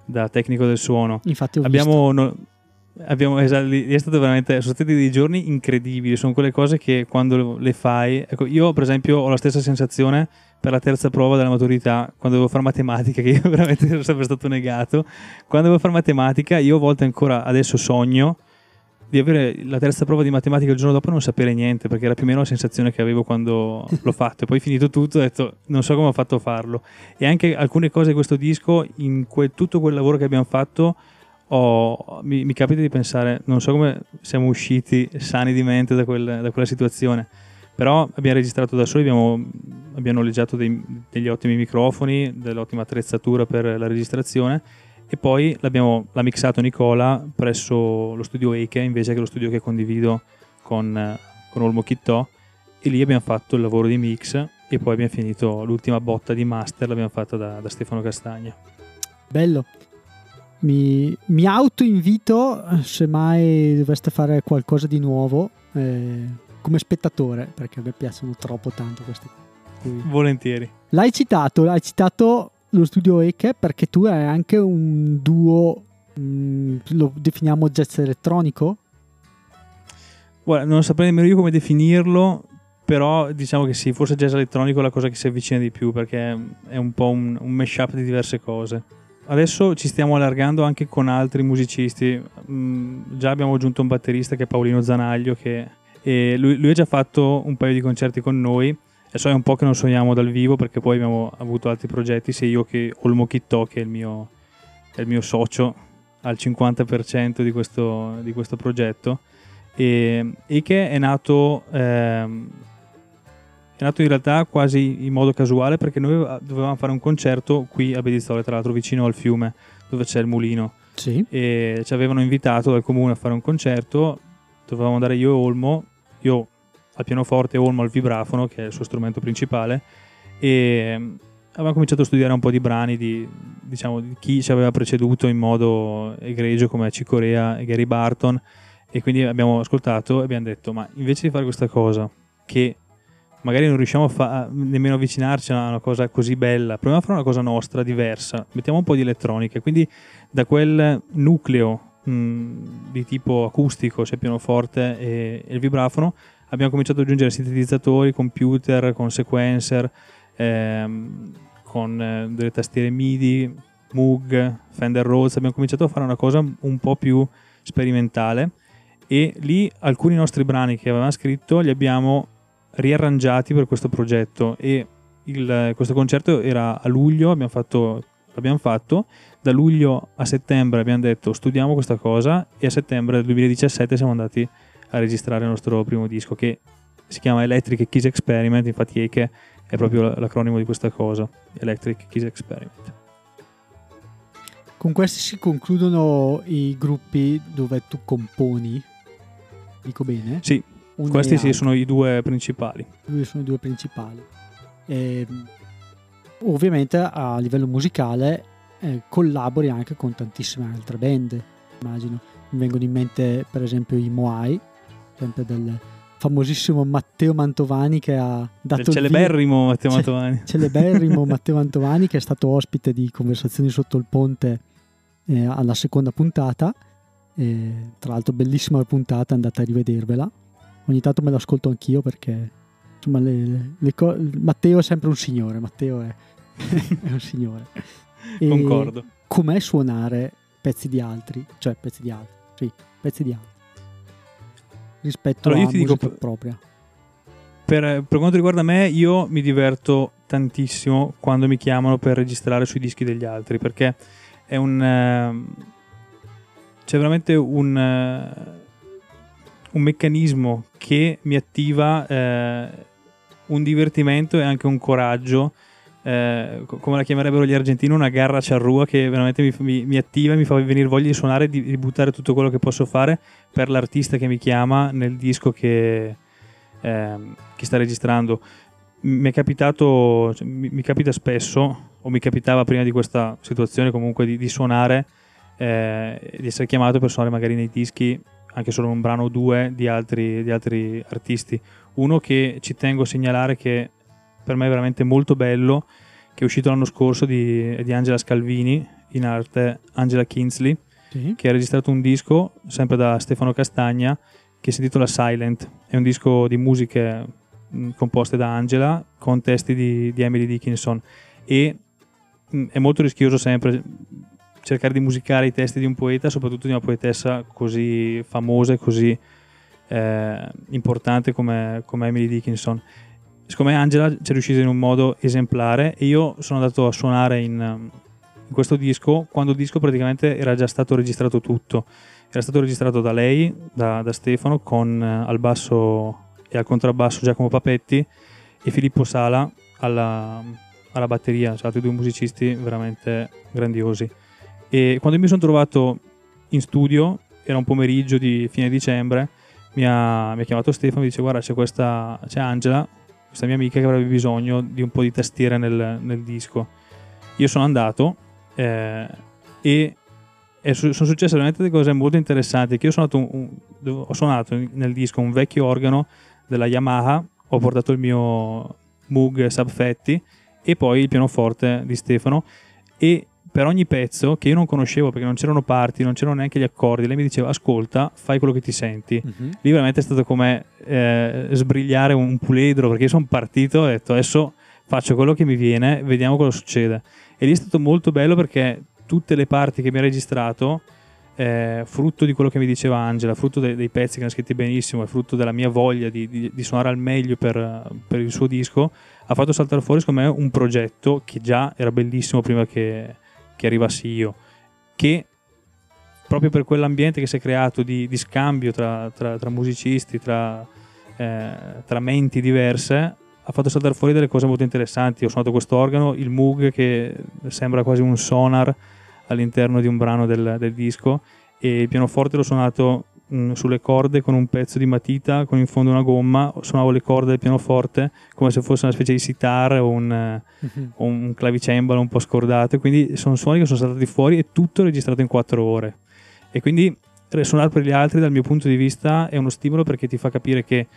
da tecnico del suono. Infatti, abbiamo, no, abbiamo esatto, è stato veramente, sono stati dei giorni incredibili. Sono quelle cose che quando le fai, ecco, io per esempio ho la stessa sensazione per la terza prova della maturità, quando devo fare matematica, che io veramente sono sempre stato negato. Quando devo fare matematica, io a volte ancora adesso sogno di avere la terza prova di matematica il giorno dopo e non sapere niente, perché era più o meno la sensazione che avevo quando l'ho fatto. E poi finito tutto ho detto non so come ho fatto a farlo. E anche alcune cose di questo disco, in que- tutto quel lavoro che abbiamo fatto, ho, mi, mi, capita di pensare, non so come siamo usciti sani di mente da, quel, da quella situazione. Però abbiamo registrato da soli, abbiamo, abbiamo noleggiato dei, degli ottimi microfoni, dell'ottima attrezzatura per la registrazione e poi l'ha mixato Nicola presso lo studio Eike invece che lo studio che condivido con, con Olmo Chittò. E lì abbiamo fatto il lavoro di mix e poi abbiamo finito l'ultima botta di master l'abbiamo fatta da, da Stefano Castagna. Bello. Mi, mi auto-invito se mai doveste fare qualcosa di nuovo eh, come spettatore perché a me piacciono troppo tanto queste cose volentieri. L'hai citato hai citato lo studio Eke perché tu hai anche un duo, mh, mm, lo definiamo jazz elettronico? Guarda, non saprei nemmeno io come definirlo, però diciamo che sì, forse jazz elettronico è la cosa che si avvicina di più perché è un po' un, un mashup di diverse cose. Adesso ci stiamo allargando anche con altri musicisti. Mm, già abbiamo aggiunto un batterista che è Paolino Zanaglio, che lui, lui ha già fatto un paio di concerti con noi Adesso è un po' che non suoniamo dal vivo perché poi abbiamo avuto altri progetti, sia io che Olmo Chittò, che è il mio, è il mio socio al 50% di questo, di questo progetto, e, e, che è nato, ehm, è nato in realtà quasi in modo casuale perché noi dovevamo fare un concerto qui a Bedizzole, tra l'altro vicino al fiume dove c'è il mulino. Sì. E ci avevano invitato dal comune a fare un concerto, dovevamo andare io e Olmo, io al pianoforte Olmo al vibrafono, che è il suo strumento principale, e mm, avevamo cominciato a studiare un po' di brani di, diciamo, di chi ci aveva preceduto in modo egregio come Cicorea e Gary Barton e quindi abbiamo ascoltato e abbiamo detto ma invece di fare questa cosa che magari non riusciamo a fa- nemmeno avvicinarci a una cosa così bella proviamo a fare una cosa nostra, diversa mettiamo un po' di elettronica. Quindi da quel nucleo mh, mm, di tipo acustico, cioè pianoforte e, e il vibrafono abbiamo cominciato ad aggiungere sintetizzatori, computer, con sequencer, ehm, con eh, delle tastiere MIDI, Moog, Fender Rhodes, abbiamo cominciato a fare una cosa un po' più sperimentale e lì alcuni nostri brani che avevamo scritto li abbiamo riarrangiati per questo progetto e il, questo concerto era a luglio, abbiamo fatto, l'abbiamo fatto, da luglio a settembre abbiamo detto studiamo questa cosa e a settembre del 2017 siamo andati registrare il nostro primo disco che si chiama Electric Keys Experiment, infatti Eche è proprio l'acronimo di questa cosa, Electric Keys Experiment. Con questi si concludono i gruppi dove tu componi, dico bene? Sì, Una questi sì, sono i due principali. Due sono i due principali. E, ovviamente a livello musicale eh, collabori anche con tantissime altre band, immagino. Mi vengono in mente per esempio i Moai, sempre del famosissimo Matteo Mantovani che ha dato Del il via- celeberrimo Matteo Ce- Mantovani. celeberrimo Matteo Mantovani che è stato ospite di Conversazioni sotto il ponte eh, alla seconda puntata. E, tra l'altro bellissima puntata, andate a rivedervela. Ogni tanto me l'ascolto anch'io perché insomma le- le- le co- Matteo è sempre un signore, Matteo è, è un signore. E Concordo. Com'è suonare pezzi di altri, cioè pezzi di altri, sì, pezzi di altri rispetto Allora, io a ti dico propria. Per, per quanto riguarda me, io mi diverto tantissimo quando mi chiamano per registrare sui dischi degli altri perché è un. ehm, c'è veramente un. eh, un meccanismo che mi attiva eh, un divertimento e anche un coraggio. Eh, co- come la chiamerebbero gli argentini, una garra ciarrua che veramente mi, mi- mi attiva e mi fa venire voglia di suonare di, di buttare tutto quello che posso fare per l'artista che mi chiama nel disco che, ehm, che sta registrando. Mi è capitato, cioè, mi, mi capita spesso, o mi capitava prima di questa situazione comunque di, di suonare, eh, di essere chiamato per suonare magari nei dischi anche solo un brano o due di altri, di altri artisti. Uno che ci tengo a segnalare che per me è veramente molto bello, che è uscito l'anno scorso di, di Angela Scalvini, in arte Angela Kinsley, Sì. che ha registrato un disco sempre da Stefano Castagna che si intitola Silent. È un disco di musiche mh, composte da Angela con testi di, di Emily Dickinson e mh, è molto rischioso sempre cercare di musicare i testi di un poeta, soprattutto di una poetessa così famosa e così eh, importante come, come Emily Dickinson. Secondo me Angela ci è riuscita in un modo esemplare e io sono andato a suonare in, um, in questo disco quando il disco praticamente era già stato registrato tutto. Era stato registrato da lei, da, da Stefano, con eh, al basso e al contrabbasso Giacomo Papetti e Filippo Sala alla, alla batteria, cioè altri due musicisti veramente grandiosi. E quando mi sono trovato in studio, era un pomeriggio di fine dicembre, mi ha, mi ha chiamato Stefano e mi dice guarda c'è questa, c'è Angela, questa mia amica che avrebbe bisogno di un po' di tastiere nel, nel disco. Io sono andato eh, e, e su- sono successe veramente delle cose molto interessanti. Che io suonato, un- un- ho suonato nel disco un vecchio organo della Yamaha, ho portato il mio Moog Subfetti e poi il pianoforte di Stefano e per ogni pezzo che io non conoscevo perché non c'erano parti, non c'erano neanche gli accordi, lei mi diceva ascolta, fai quello che ti senti Mhm. lì veramente è stato come eh, sbrigliare un puledro perché io sono partito e ho detto adesso faccio quello che mi viene vediamo cosa succede e lì è stato molto bello perché tutte le parti che mi ha registrato eh, frutto di quello che mi diceva Angela frutto dei, dei pezzi che erano scritti benissimo e frutto della mia voglia di, di- di suonare al meglio per, per il suo disco ha fatto saltare fuori secondo me un progetto che già era bellissimo prima che, che arrivassi io che proprio per quell'ambiente che si è creato di, di scambio tra, tra- tra musicisti, tra, eh, tra menti diverse, ha fatto saltare fuori delle cose molto interessanti. Ho suonato questo organo, il Moog, che sembra quasi un sonar all'interno di un brano del, del disco, e il pianoforte l'ho suonato mh, sulle corde con un pezzo di matita, con in fondo una gomma, suonavo le corde del pianoforte come se fosse una specie di sitar o un, o un clavicembalo un po' scordato, quindi sono suoni che sono saltati fuori e tutto registrato in 4 ore. E quindi suonare per gli altri dal mio punto di vista è uno stimolo perché ti fa capire che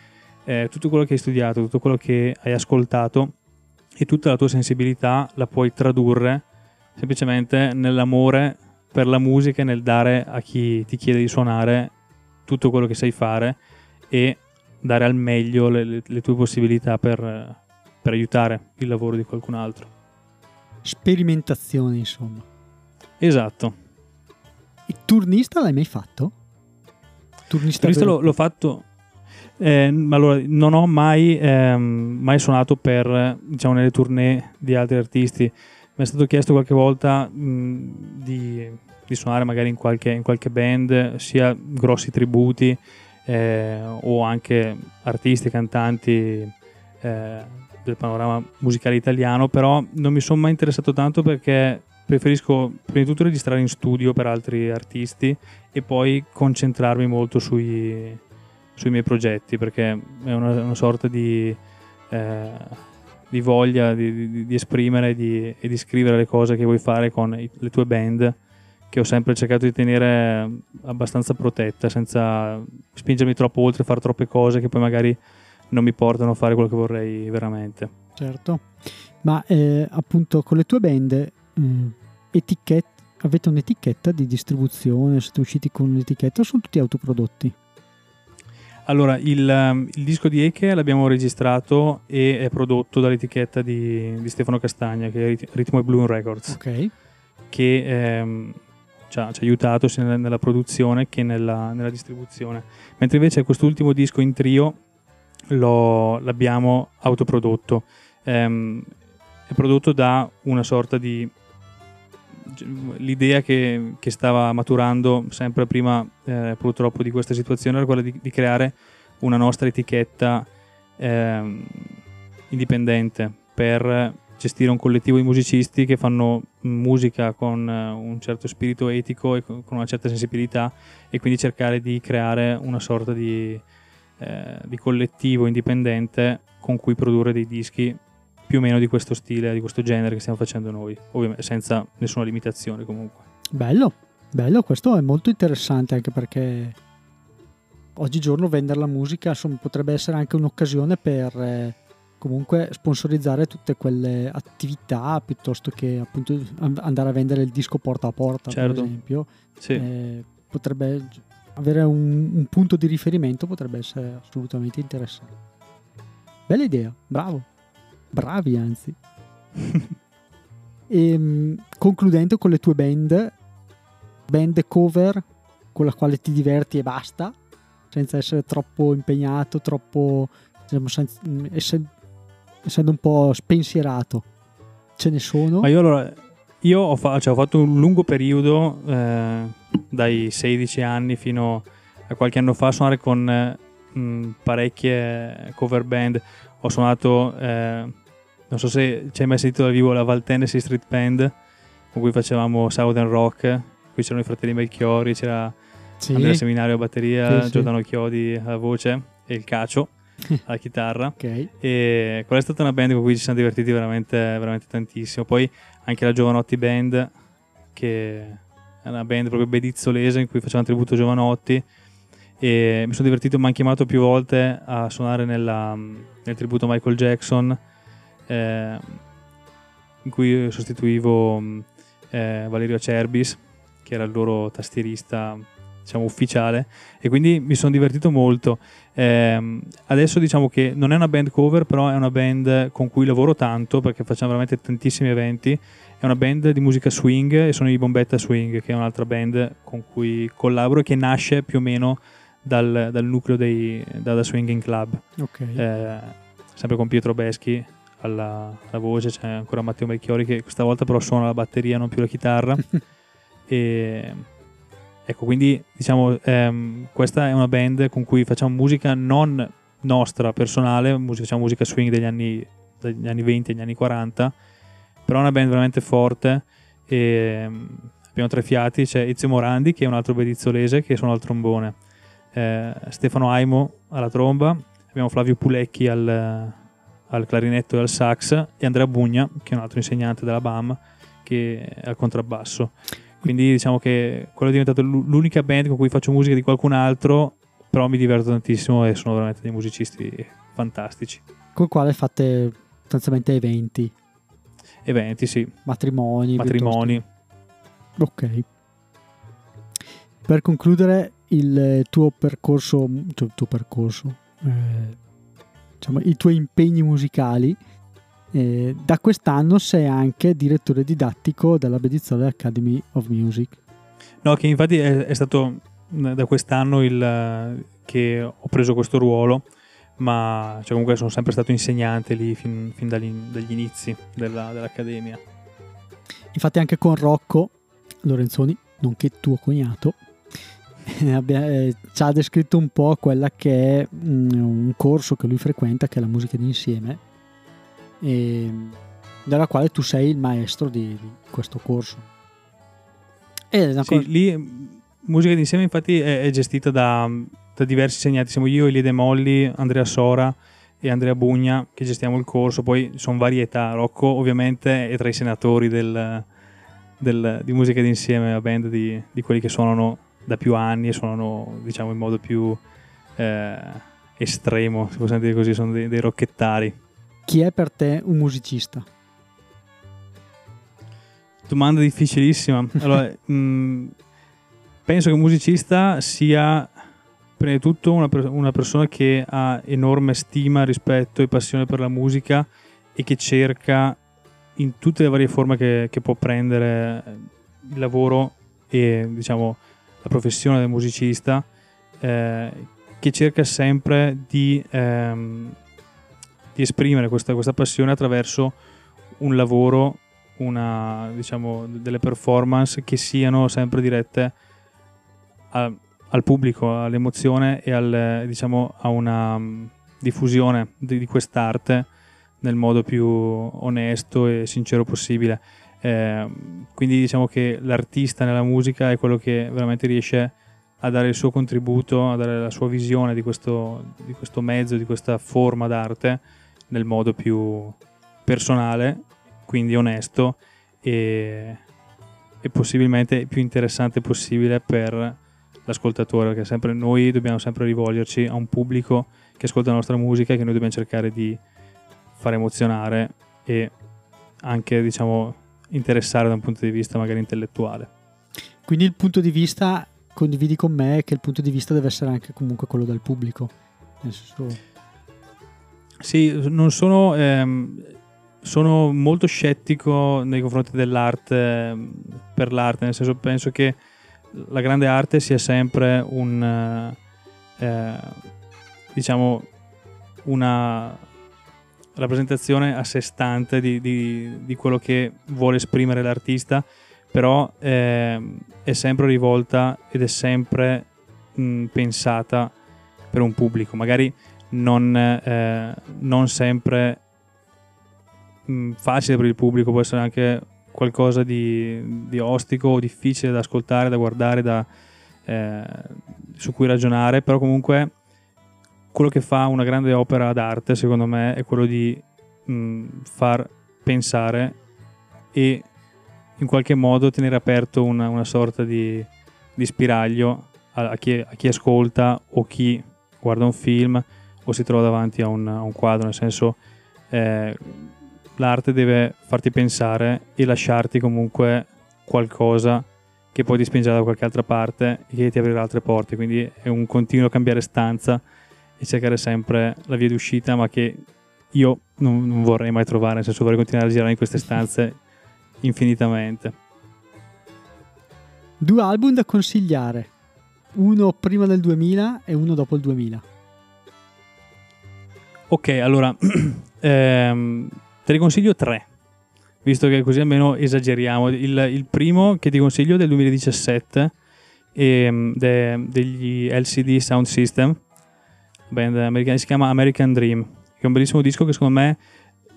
eh, tutto quello che hai studiato, tutto quello che hai ascoltato e tutta la tua sensibilità la puoi tradurre semplicemente nell'amore per la musica e nel dare a chi ti chiede di suonare tutto quello che sai fare e dare al meglio le, le- tue possibilità per, per aiutare il lavoro di qualcun altro. Sperimentazione, insomma. Esatto. Il turnista l'hai mai fatto? Turnista, vero- l'ho, l'ho fatto. eh, ma allora, non ho mai, ehm, mai suonato per diciamo nelle tournée di altri artisti. Mi è stato chiesto qualche volta mh, di, di suonare magari in qualche, in qualche band, sia grossi tributi, eh, o anche artisti, cantanti eh, del panorama musicale italiano, però non mi sono mai interessato tanto perché preferisco prima di tutto registrare in studio per altri artisti e poi concentrarmi molto sui, sui miei progetti perché è una, una sorta di, eh, di voglia di, di, di esprimere e di scrivere le cose che vuoi fare con i, le tue band che ho sempre cercato di tenere abbastanza protetta senza spingermi troppo oltre, fare troppe cose che poi magari non mi portano a fare quello che vorrei veramente. Certo, ma eh, appunto con le tue band mm, etichetta, avete un'etichetta di distribuzione, siete usciti con un'etichetta o sono tutti autoprodotti? Allora, il, um, il, disco di Eke l'abbiamo registrato e è prodotto dall'etichetta di, di Stefano Castagna, che è Ritmo e Bloom Records, okay. che ehm, ci, ha, ci, ha, aiutato sia nella, nella produzione che nella, nella, distribuzione. Mentre invece quest'ultimo disco in trio lo, l'abbiamo autoprodotto. Ehm, è prodotto da una sorta di l'idea che, che, stava maturando sempre prima eh, purtroppo di questa situazione era quella di, di creare una nostra etichetta eh, indipendente per gestire un collettivo di musicisti che fanno musica con uh, un certo spirito etico e con una certa sensibilità e quindi cercare di creare una sorta di, eh, di collettivo indipendente con cui produrre dei dischi più o meno di questo stile, di questo genere che stiamo facendo noi, ovviamente senza nessuna limitazione comunque. Bello, bello, questo è molto interessante anche perché oggigiorno vendere la musica insomma, potrebbe essere anche un'occasione per eh, comunque sponsorizzare tutte quelle attività piuttosto che appunto andare a vendere il disco porta a porta certo. per esempio. Sì. Eh, potrebbe avere un, un punto di riferimento potrebbe essere assolutamente interessante. Bella idea, bravo bravi anzi. e, ehm, concludendo con le tue band, band cover con la quale ti diverti e basta, senza essere troppo impegnato, troppo diciamo, senza, essendo, essendo un po' spensierato. Ce ne sono? Ma io allora io ho, fa- cioè, ho, fatto un lungo periodo, eh, dai 16 anni fino a qualche anno fa, a suonare con eh, mh, parecchie cover band. Ho suonato eh, non so se ci hai mai sentito dal vivo la Val Tennessee Street Band con cui facevamo Southern Rock. Qui c'erano i fratelli Melchiori, c'era sì. Andrea Seminario a batteria, sì, Giordano Chiodi alla voce e il Cacio alla chitarra. Okay. E quella è stata una band con cui ci siamo divertiti veramente, veramente tantissimo. Poi anche la Giovanotti Band, che è una band proprio bedizzolese in cui facevamo tributo a Giovanotti. E mi sono divertito, mi hanno chiamato più volte a suonare nella, nel tributo a Michael Jackson eh, in cui sostituivo eh, Valerio Cerbis, che era il loro tastierista diciamo ufficiale e quindi mi sono divertito molto eh, adesso diciamo che non è una band cover però è una band con cui lavoro tanto perché facciamo veramente tantissimi eventi è una band di musica swing e sono i Bombetta Swing che è un'altra band con cui collaboro e che nasce più o meno dal, dal nucleo dei Dada Swinging Club okay. eh, sempre con Pietro Beschi alla, alla, voce, c'è ancora Matteo Melchiori che questa volta però suona la batteria, non più la chitarra. e ecco, quindi diciamo, ehm, questa è una band con cui facciamo musica non nostra, personale, musica, facciamo musica swing degli anni, degli anni 20 e degli anni 40, però è una band veramente forte e ehm, abbiamo tre fiati, c'è Ezio Morandi che è un altro bedizzolese che suona al trombone, eh, Stefano Aimo alla tromba, abbiamo Flavio Pulecchi al, al clarinetto e al sax e Andrea Bugna, che è un altro insegnante della BAM, che è al contrabbasso. Quindi diciamo che quello è diventato l'unica band con cui faccio musica di qualcun altro, però mi diverto tantissimo e sono veramente dei musicisti fantastici. Con il quale fate sostanzialmente eventi. Eventi, sì. Matrimoni. Matrimoni. Piuttosto. Ok. Per concludere il tuo percorso, cioè il tuo percorso, eh, diciamo, i tuoi impegni musicali. Eh, da quest'anno sei anche direttore didattico della Bedizzole Academy of Music. No, che infatti è, è stato da quest'anno il, che ho preso questo ruolo, ma cioè comunque sono sempre stato insegnante lì fin, fin dagli, dagli, inizi della, dell'Accademia. Infatti anche con Rocco Lorenzoni, nonché tuo cognato, eh, ci ha descritto un po' quella che è mm, un corso che lui frequenta, che è la musica d'insieme, e della quale tu sei il maestro di, di questo corso. Sì, cosa... lì musica d'insieme infatti è, è gestita da, da, diversi insegnanti, siamo io, Elie De Molli, Andrea Sora e Andrea Bugna che gestiamo il corso, poi sono varietà, Rocco ovviamente è tra i senatori del, del, di musica d'insieme, la band di, di, quelli che suonano da più anni e suonano diciamo in modo più eh, estremo, se possiamo dire così, sono dei, dei rocchettari. Chi è per te un musicista? Domanda difficilissima. Allora, mh, mm, penso che un musicista sia prima di tutto una, una, persona che ha enorme stima, rispetto e passione per la musica e che cerca in tutte le varie forme che, che può prendere il lavoro e diciamo la professione del musicista, eh, che cerca sempre di, ehm, di esprimere questa, questa passione attraverso un lavoro una, diciamo, delle performance che siano sempre dirette a, al pubblico, all'emozione e al, diciamo, a una um, diffusione di, di, quest'arte nel modo più onesto e sincero possibile. Eh, quindi diciamo che l'artista nella musica è quello che veramente riesce a dare il suo contributo, a dare la sua visione di questo, di questo mezzo, di questa forma d'arte nel modo più personale quindi onesto e, e possibilmente più interessante possibile per l'ascoltatore, perché sempre noi dobbiamo sempre rivolgerci a un pubblico che ascolta la nostra musica e che noi dobbiamo cercare di far emozionare e anche diciamo interessare da un punto di vista magari intellettuale. Quindi il punto di vista condividi con me che il punto di vista deve essere anche comunque quello del pubblico. Nel senso... Sì, non sono ehm, sono molto scettico nei confronti dell'arte per l'arte, nel senso penso che la grande arte sia sempre un eh, diciamo una rappresentazione a sé stante di, di, di quello che vuole esprimere l'artista, però eh, è sempre rivolta ed è sempre mh, pensata per un pubblico, magari non, eh, non sempre mh, facile per il pubblico, può essere anche qualcosa di, di ostico difficile da ascoltare, da guardare, da, eh, su cui ragionare, però comunque quello che fa una grande opera d'arte secondo me è quello di mh, far pensare e in qualche modo tenere aperto una, una sorta di, di spiraglio a, a, chi, a, chi, ascolta o chi guarda un film o si trova davanti a un, a un quadro, nel senso eh, l'arte deve farti pensare e lasciarti comunque qualcosa che poi ti spingerà da qualche altra parte e che ti aprirà altre porte. Quindi è un continuo cambiare stanza e cercare sempre la via d'uscita, ma che io non, non vorrei mai trovare, nel senso vorrei continuare a girare in queste stanze infinitamente. Due album da consigliare, uno prima del 2000 e uno dopo il 2000. Ok, allora ehm, Te ne consiglio tre, visto che così almeno esageriamo. Il, il primo che ti consiglio è del 2017, e, de, degli LCD Sound System, band americana, si chiama American Dream, che è un bellissimo disco che secondo me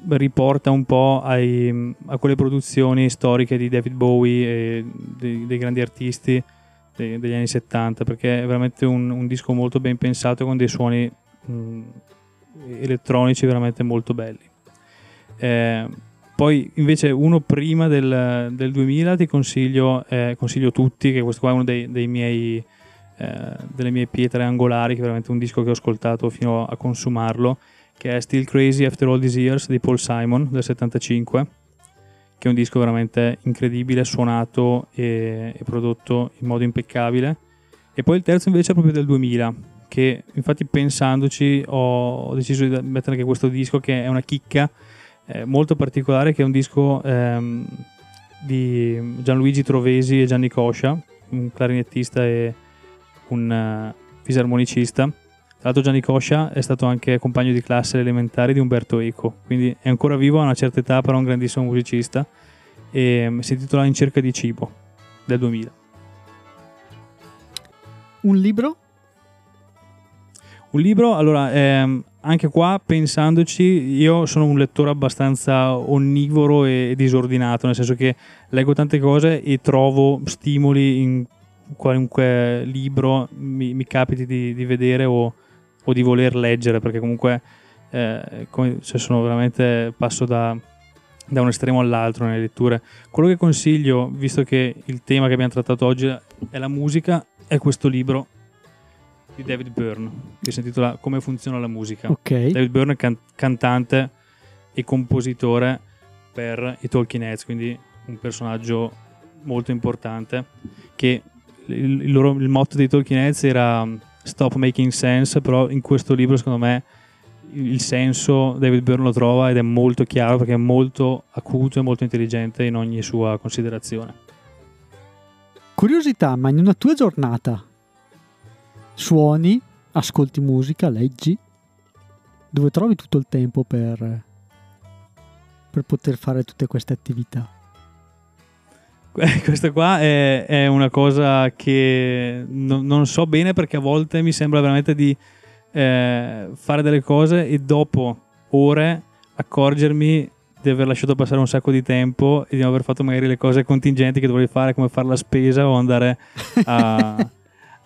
riporta un po' ai, a quelle produzioni storiche di David Bowie e dei, dei grandi artisti degli anni 70 perché è veramente un, un, disco molto ben pensato con dei suoni mh, elettronici veramente molto belli eh, poi invece uno prima del, del 2000 ti consiglio, eh, consiglio tutti, che questo qua è uno dei, dei miei, eh, delle mie pietre angolari, che è veramente un disco che ho ascoltato fino a consumarlo, che è Still Crazy After All These Years di Paul Simon del 75, che è un disco veramente incredibile, suonato e, e prodotto in modo impeccabile. E poi il terzo invece è proprio del 2000, che infatti pensandoci ho deciso di mettere anche questo disco che è una chicca eh, molto particolare che è un disco ehm, di Gianluigi Trovesi e Gianni Coscia, un clarinettista e un uh, fisarmonicista. Tra l'altro Gianni Coscia è stato anche compagno di classe elementare di Umberto Eco, quindi è ancora vivo a una certa età, però un grandissimo musicista e um, si intitola In cerca di cibo del 2000. Un libro? Un libro, allora, ehm, anche qua pensandoci, io sono un lettore abbastanza onnivoro e disordinato, nel senso che leggo tante cose e trovo stimoli in qualunque libro mi, mi capiti di, di vedere o, o, di voler leggere, perché comunque eh, come, cioè sono veramente passo da, da un estremo all'altro nelle letture. Quello che consiglio, visto che il tema che abbiamo trattato oggi è la musica, è questo libro di David Byrne che si intitola Come funziona la musica. Okay. David Byrne è can- cantante e compositore per i Talking Heads, quindi un personaggio molto importante che il, il, loro, il motto dei Talking Heads era Stop Making Sense, però in questo libro secondo me il senso David Byrne lo trova ed è molto chiaro perché è molto acuto e molto intelligente in ogni sua considerazione. Curiosità, ma in una tua giornata suoni, ascolti musica, leggi, dove trovi tutto il tempo per, per poter fare tutte queste attività? Questa qua è, è una cosa che non, non, so bene perché a volte mi sembra veramente di eh, fare delle cose e dopo ore accorgermi di aver lasciato passare un sacco di tempo e di non aver fatto magari le cose contingenti che dovevi fare come fare la spesa o andare a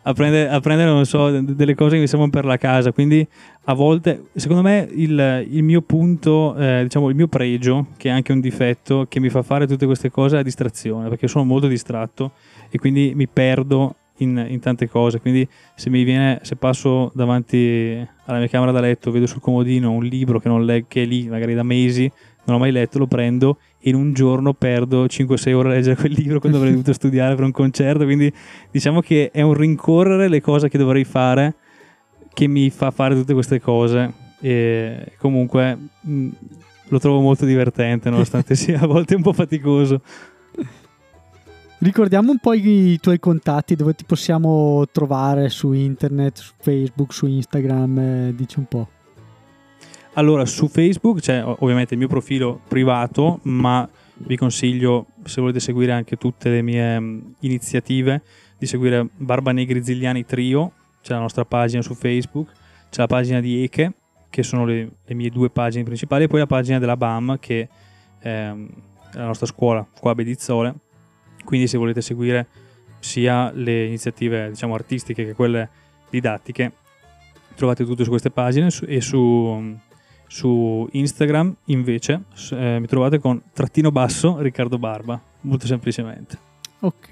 a prendere, a prendere, so, delle cose che mi servono per la casa. Quindi a volte, secondo me, il, il mio punto, eh, diciamo, il mio pregio, che è anche un difetto, che mi fa fare tutte queste cose è la distrazione, perché sono molto distratto e quindi mi perdo in, in, tante cose. Quindi se mi viene, se passo davanti alla mia camera da letto, vedo sul comodino un libro che non leggo, che è lì magari da mesi, non ho mai letto, lo prendo in un giorno perdo 5-6 ore a leggere quel libro quando avrei dovuto studiare per un concerto. Quindi diciamo che è un rincorrere le cose che dovrei fare che mi fa fare tutte queste cose. E comunque mh, lo trovo molto divertente, nonostante sia a volte un po' faticoso. Ricordiamo un po' i tuoi contatti dove ti possiamo trovare su internet, su Facebook, su Instagram, eh, dici un po'. Allora, su Facebook c'è ovviamente il mio profilo privato, ma vi consiglio, se volete seguire anche tutte le mie mm, iniziative, di seguire Barba Negri Zigliani Trio, c'è la nostra pagina su Facebook, c'è la pagina di Eche, che sono le, le mie due pagine principali, e poi la pagina della BAM, che ehm, è la nostra scuola qua a Bedizzole. Quindi se volete seguire sia le iniziative diciamo, artistiche che quelle didattiche, trovate tutto su queste pagine e su su Instagram invece eh, mi trovate con trattino basso Riccardo Barba, molto semplicemente. Ok.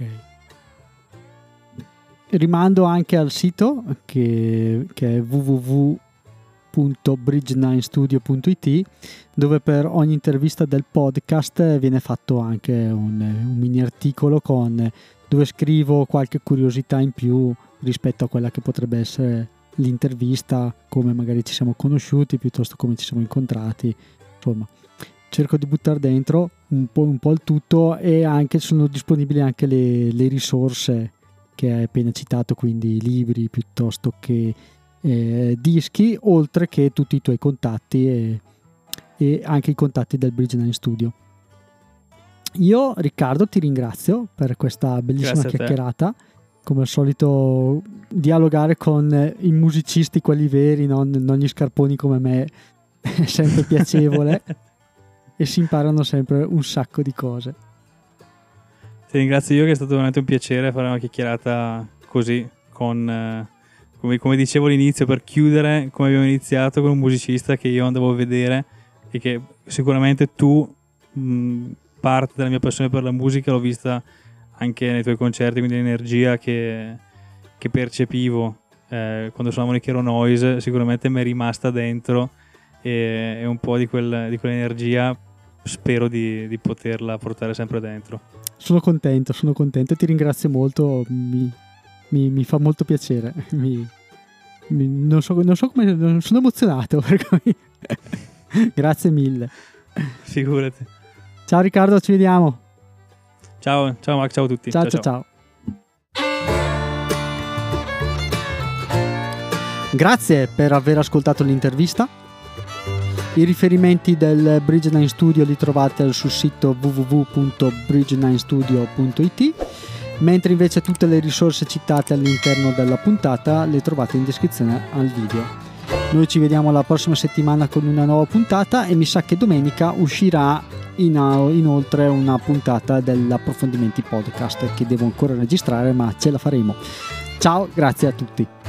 Rimando anche al sito che, che è www.bridge9studio.it dove per ogni intervista del podcast viene fatto anche un, un mini articolo con, dove scrivo qualche curiosità in più rispetto a quella che potrebbe essere l'intervista, come magari ci siamo conosciuti, piuttosto come ci siamo incontrati, insomma. Cerco di buttare dentro un po', un po il tutto e anche sono disponibili anche le, le, risorse che hai appena citato, quindi libri piuttosto che eh, dischi, oltre che tutti i tuoi contatti e, e anche i contatti del Bridge 9 Studio. Io Riccardo ti ringrazio per questa bellissima chiacchierata come al solito dialogare con i musicisti quelli veri non, non gli scarponi come me è sempre piacevole. E si imparano sempre un sacco di cose. Ti ringrazio io che è stato veramente un piacere fare una chiacchierata così con eh, come, come, dicevo all'inizio per chiudere come abbiamo iniziato con un musicista che io andavo a vedere e che sicuramente tu mh, parte della mia passione per la musica l'ho vista anche nei tuoi concerti, quindi l'energia che, che percepivo eh, quando suonavano i Chero Noise sicuramente mi è rimasta dentro e, e un po' di, quel, di quell'energia spero di, di, poterla portare sempre dentro. Sono contento, sono contento e ti ringrazio molto, mi, mi, mi fa molto piacere, mi, non, so, non, so, come, non sono emozionato, grazie mille. Figurati. Ciao Riccardo, ci vediamo. Ciao, ciao Max, ciao a tutti. ciao. ciao. ciao. Grazie per aver ascoltato l'intervista. I riferimenti del Bridge9 Studio li trovate sul sito www.bridge9studio.it mentre invece tutte le risorse citate all'interno della puntata le trovate in descrizione al video. Noi ci vediamo la prossima settimana con una nuova puntata e mi sa che domenica uscirà inoltre una puntata dell'approfondimenti podcast che devo ancora registrare ma ce la faremo. Ciao, grazie a tutti.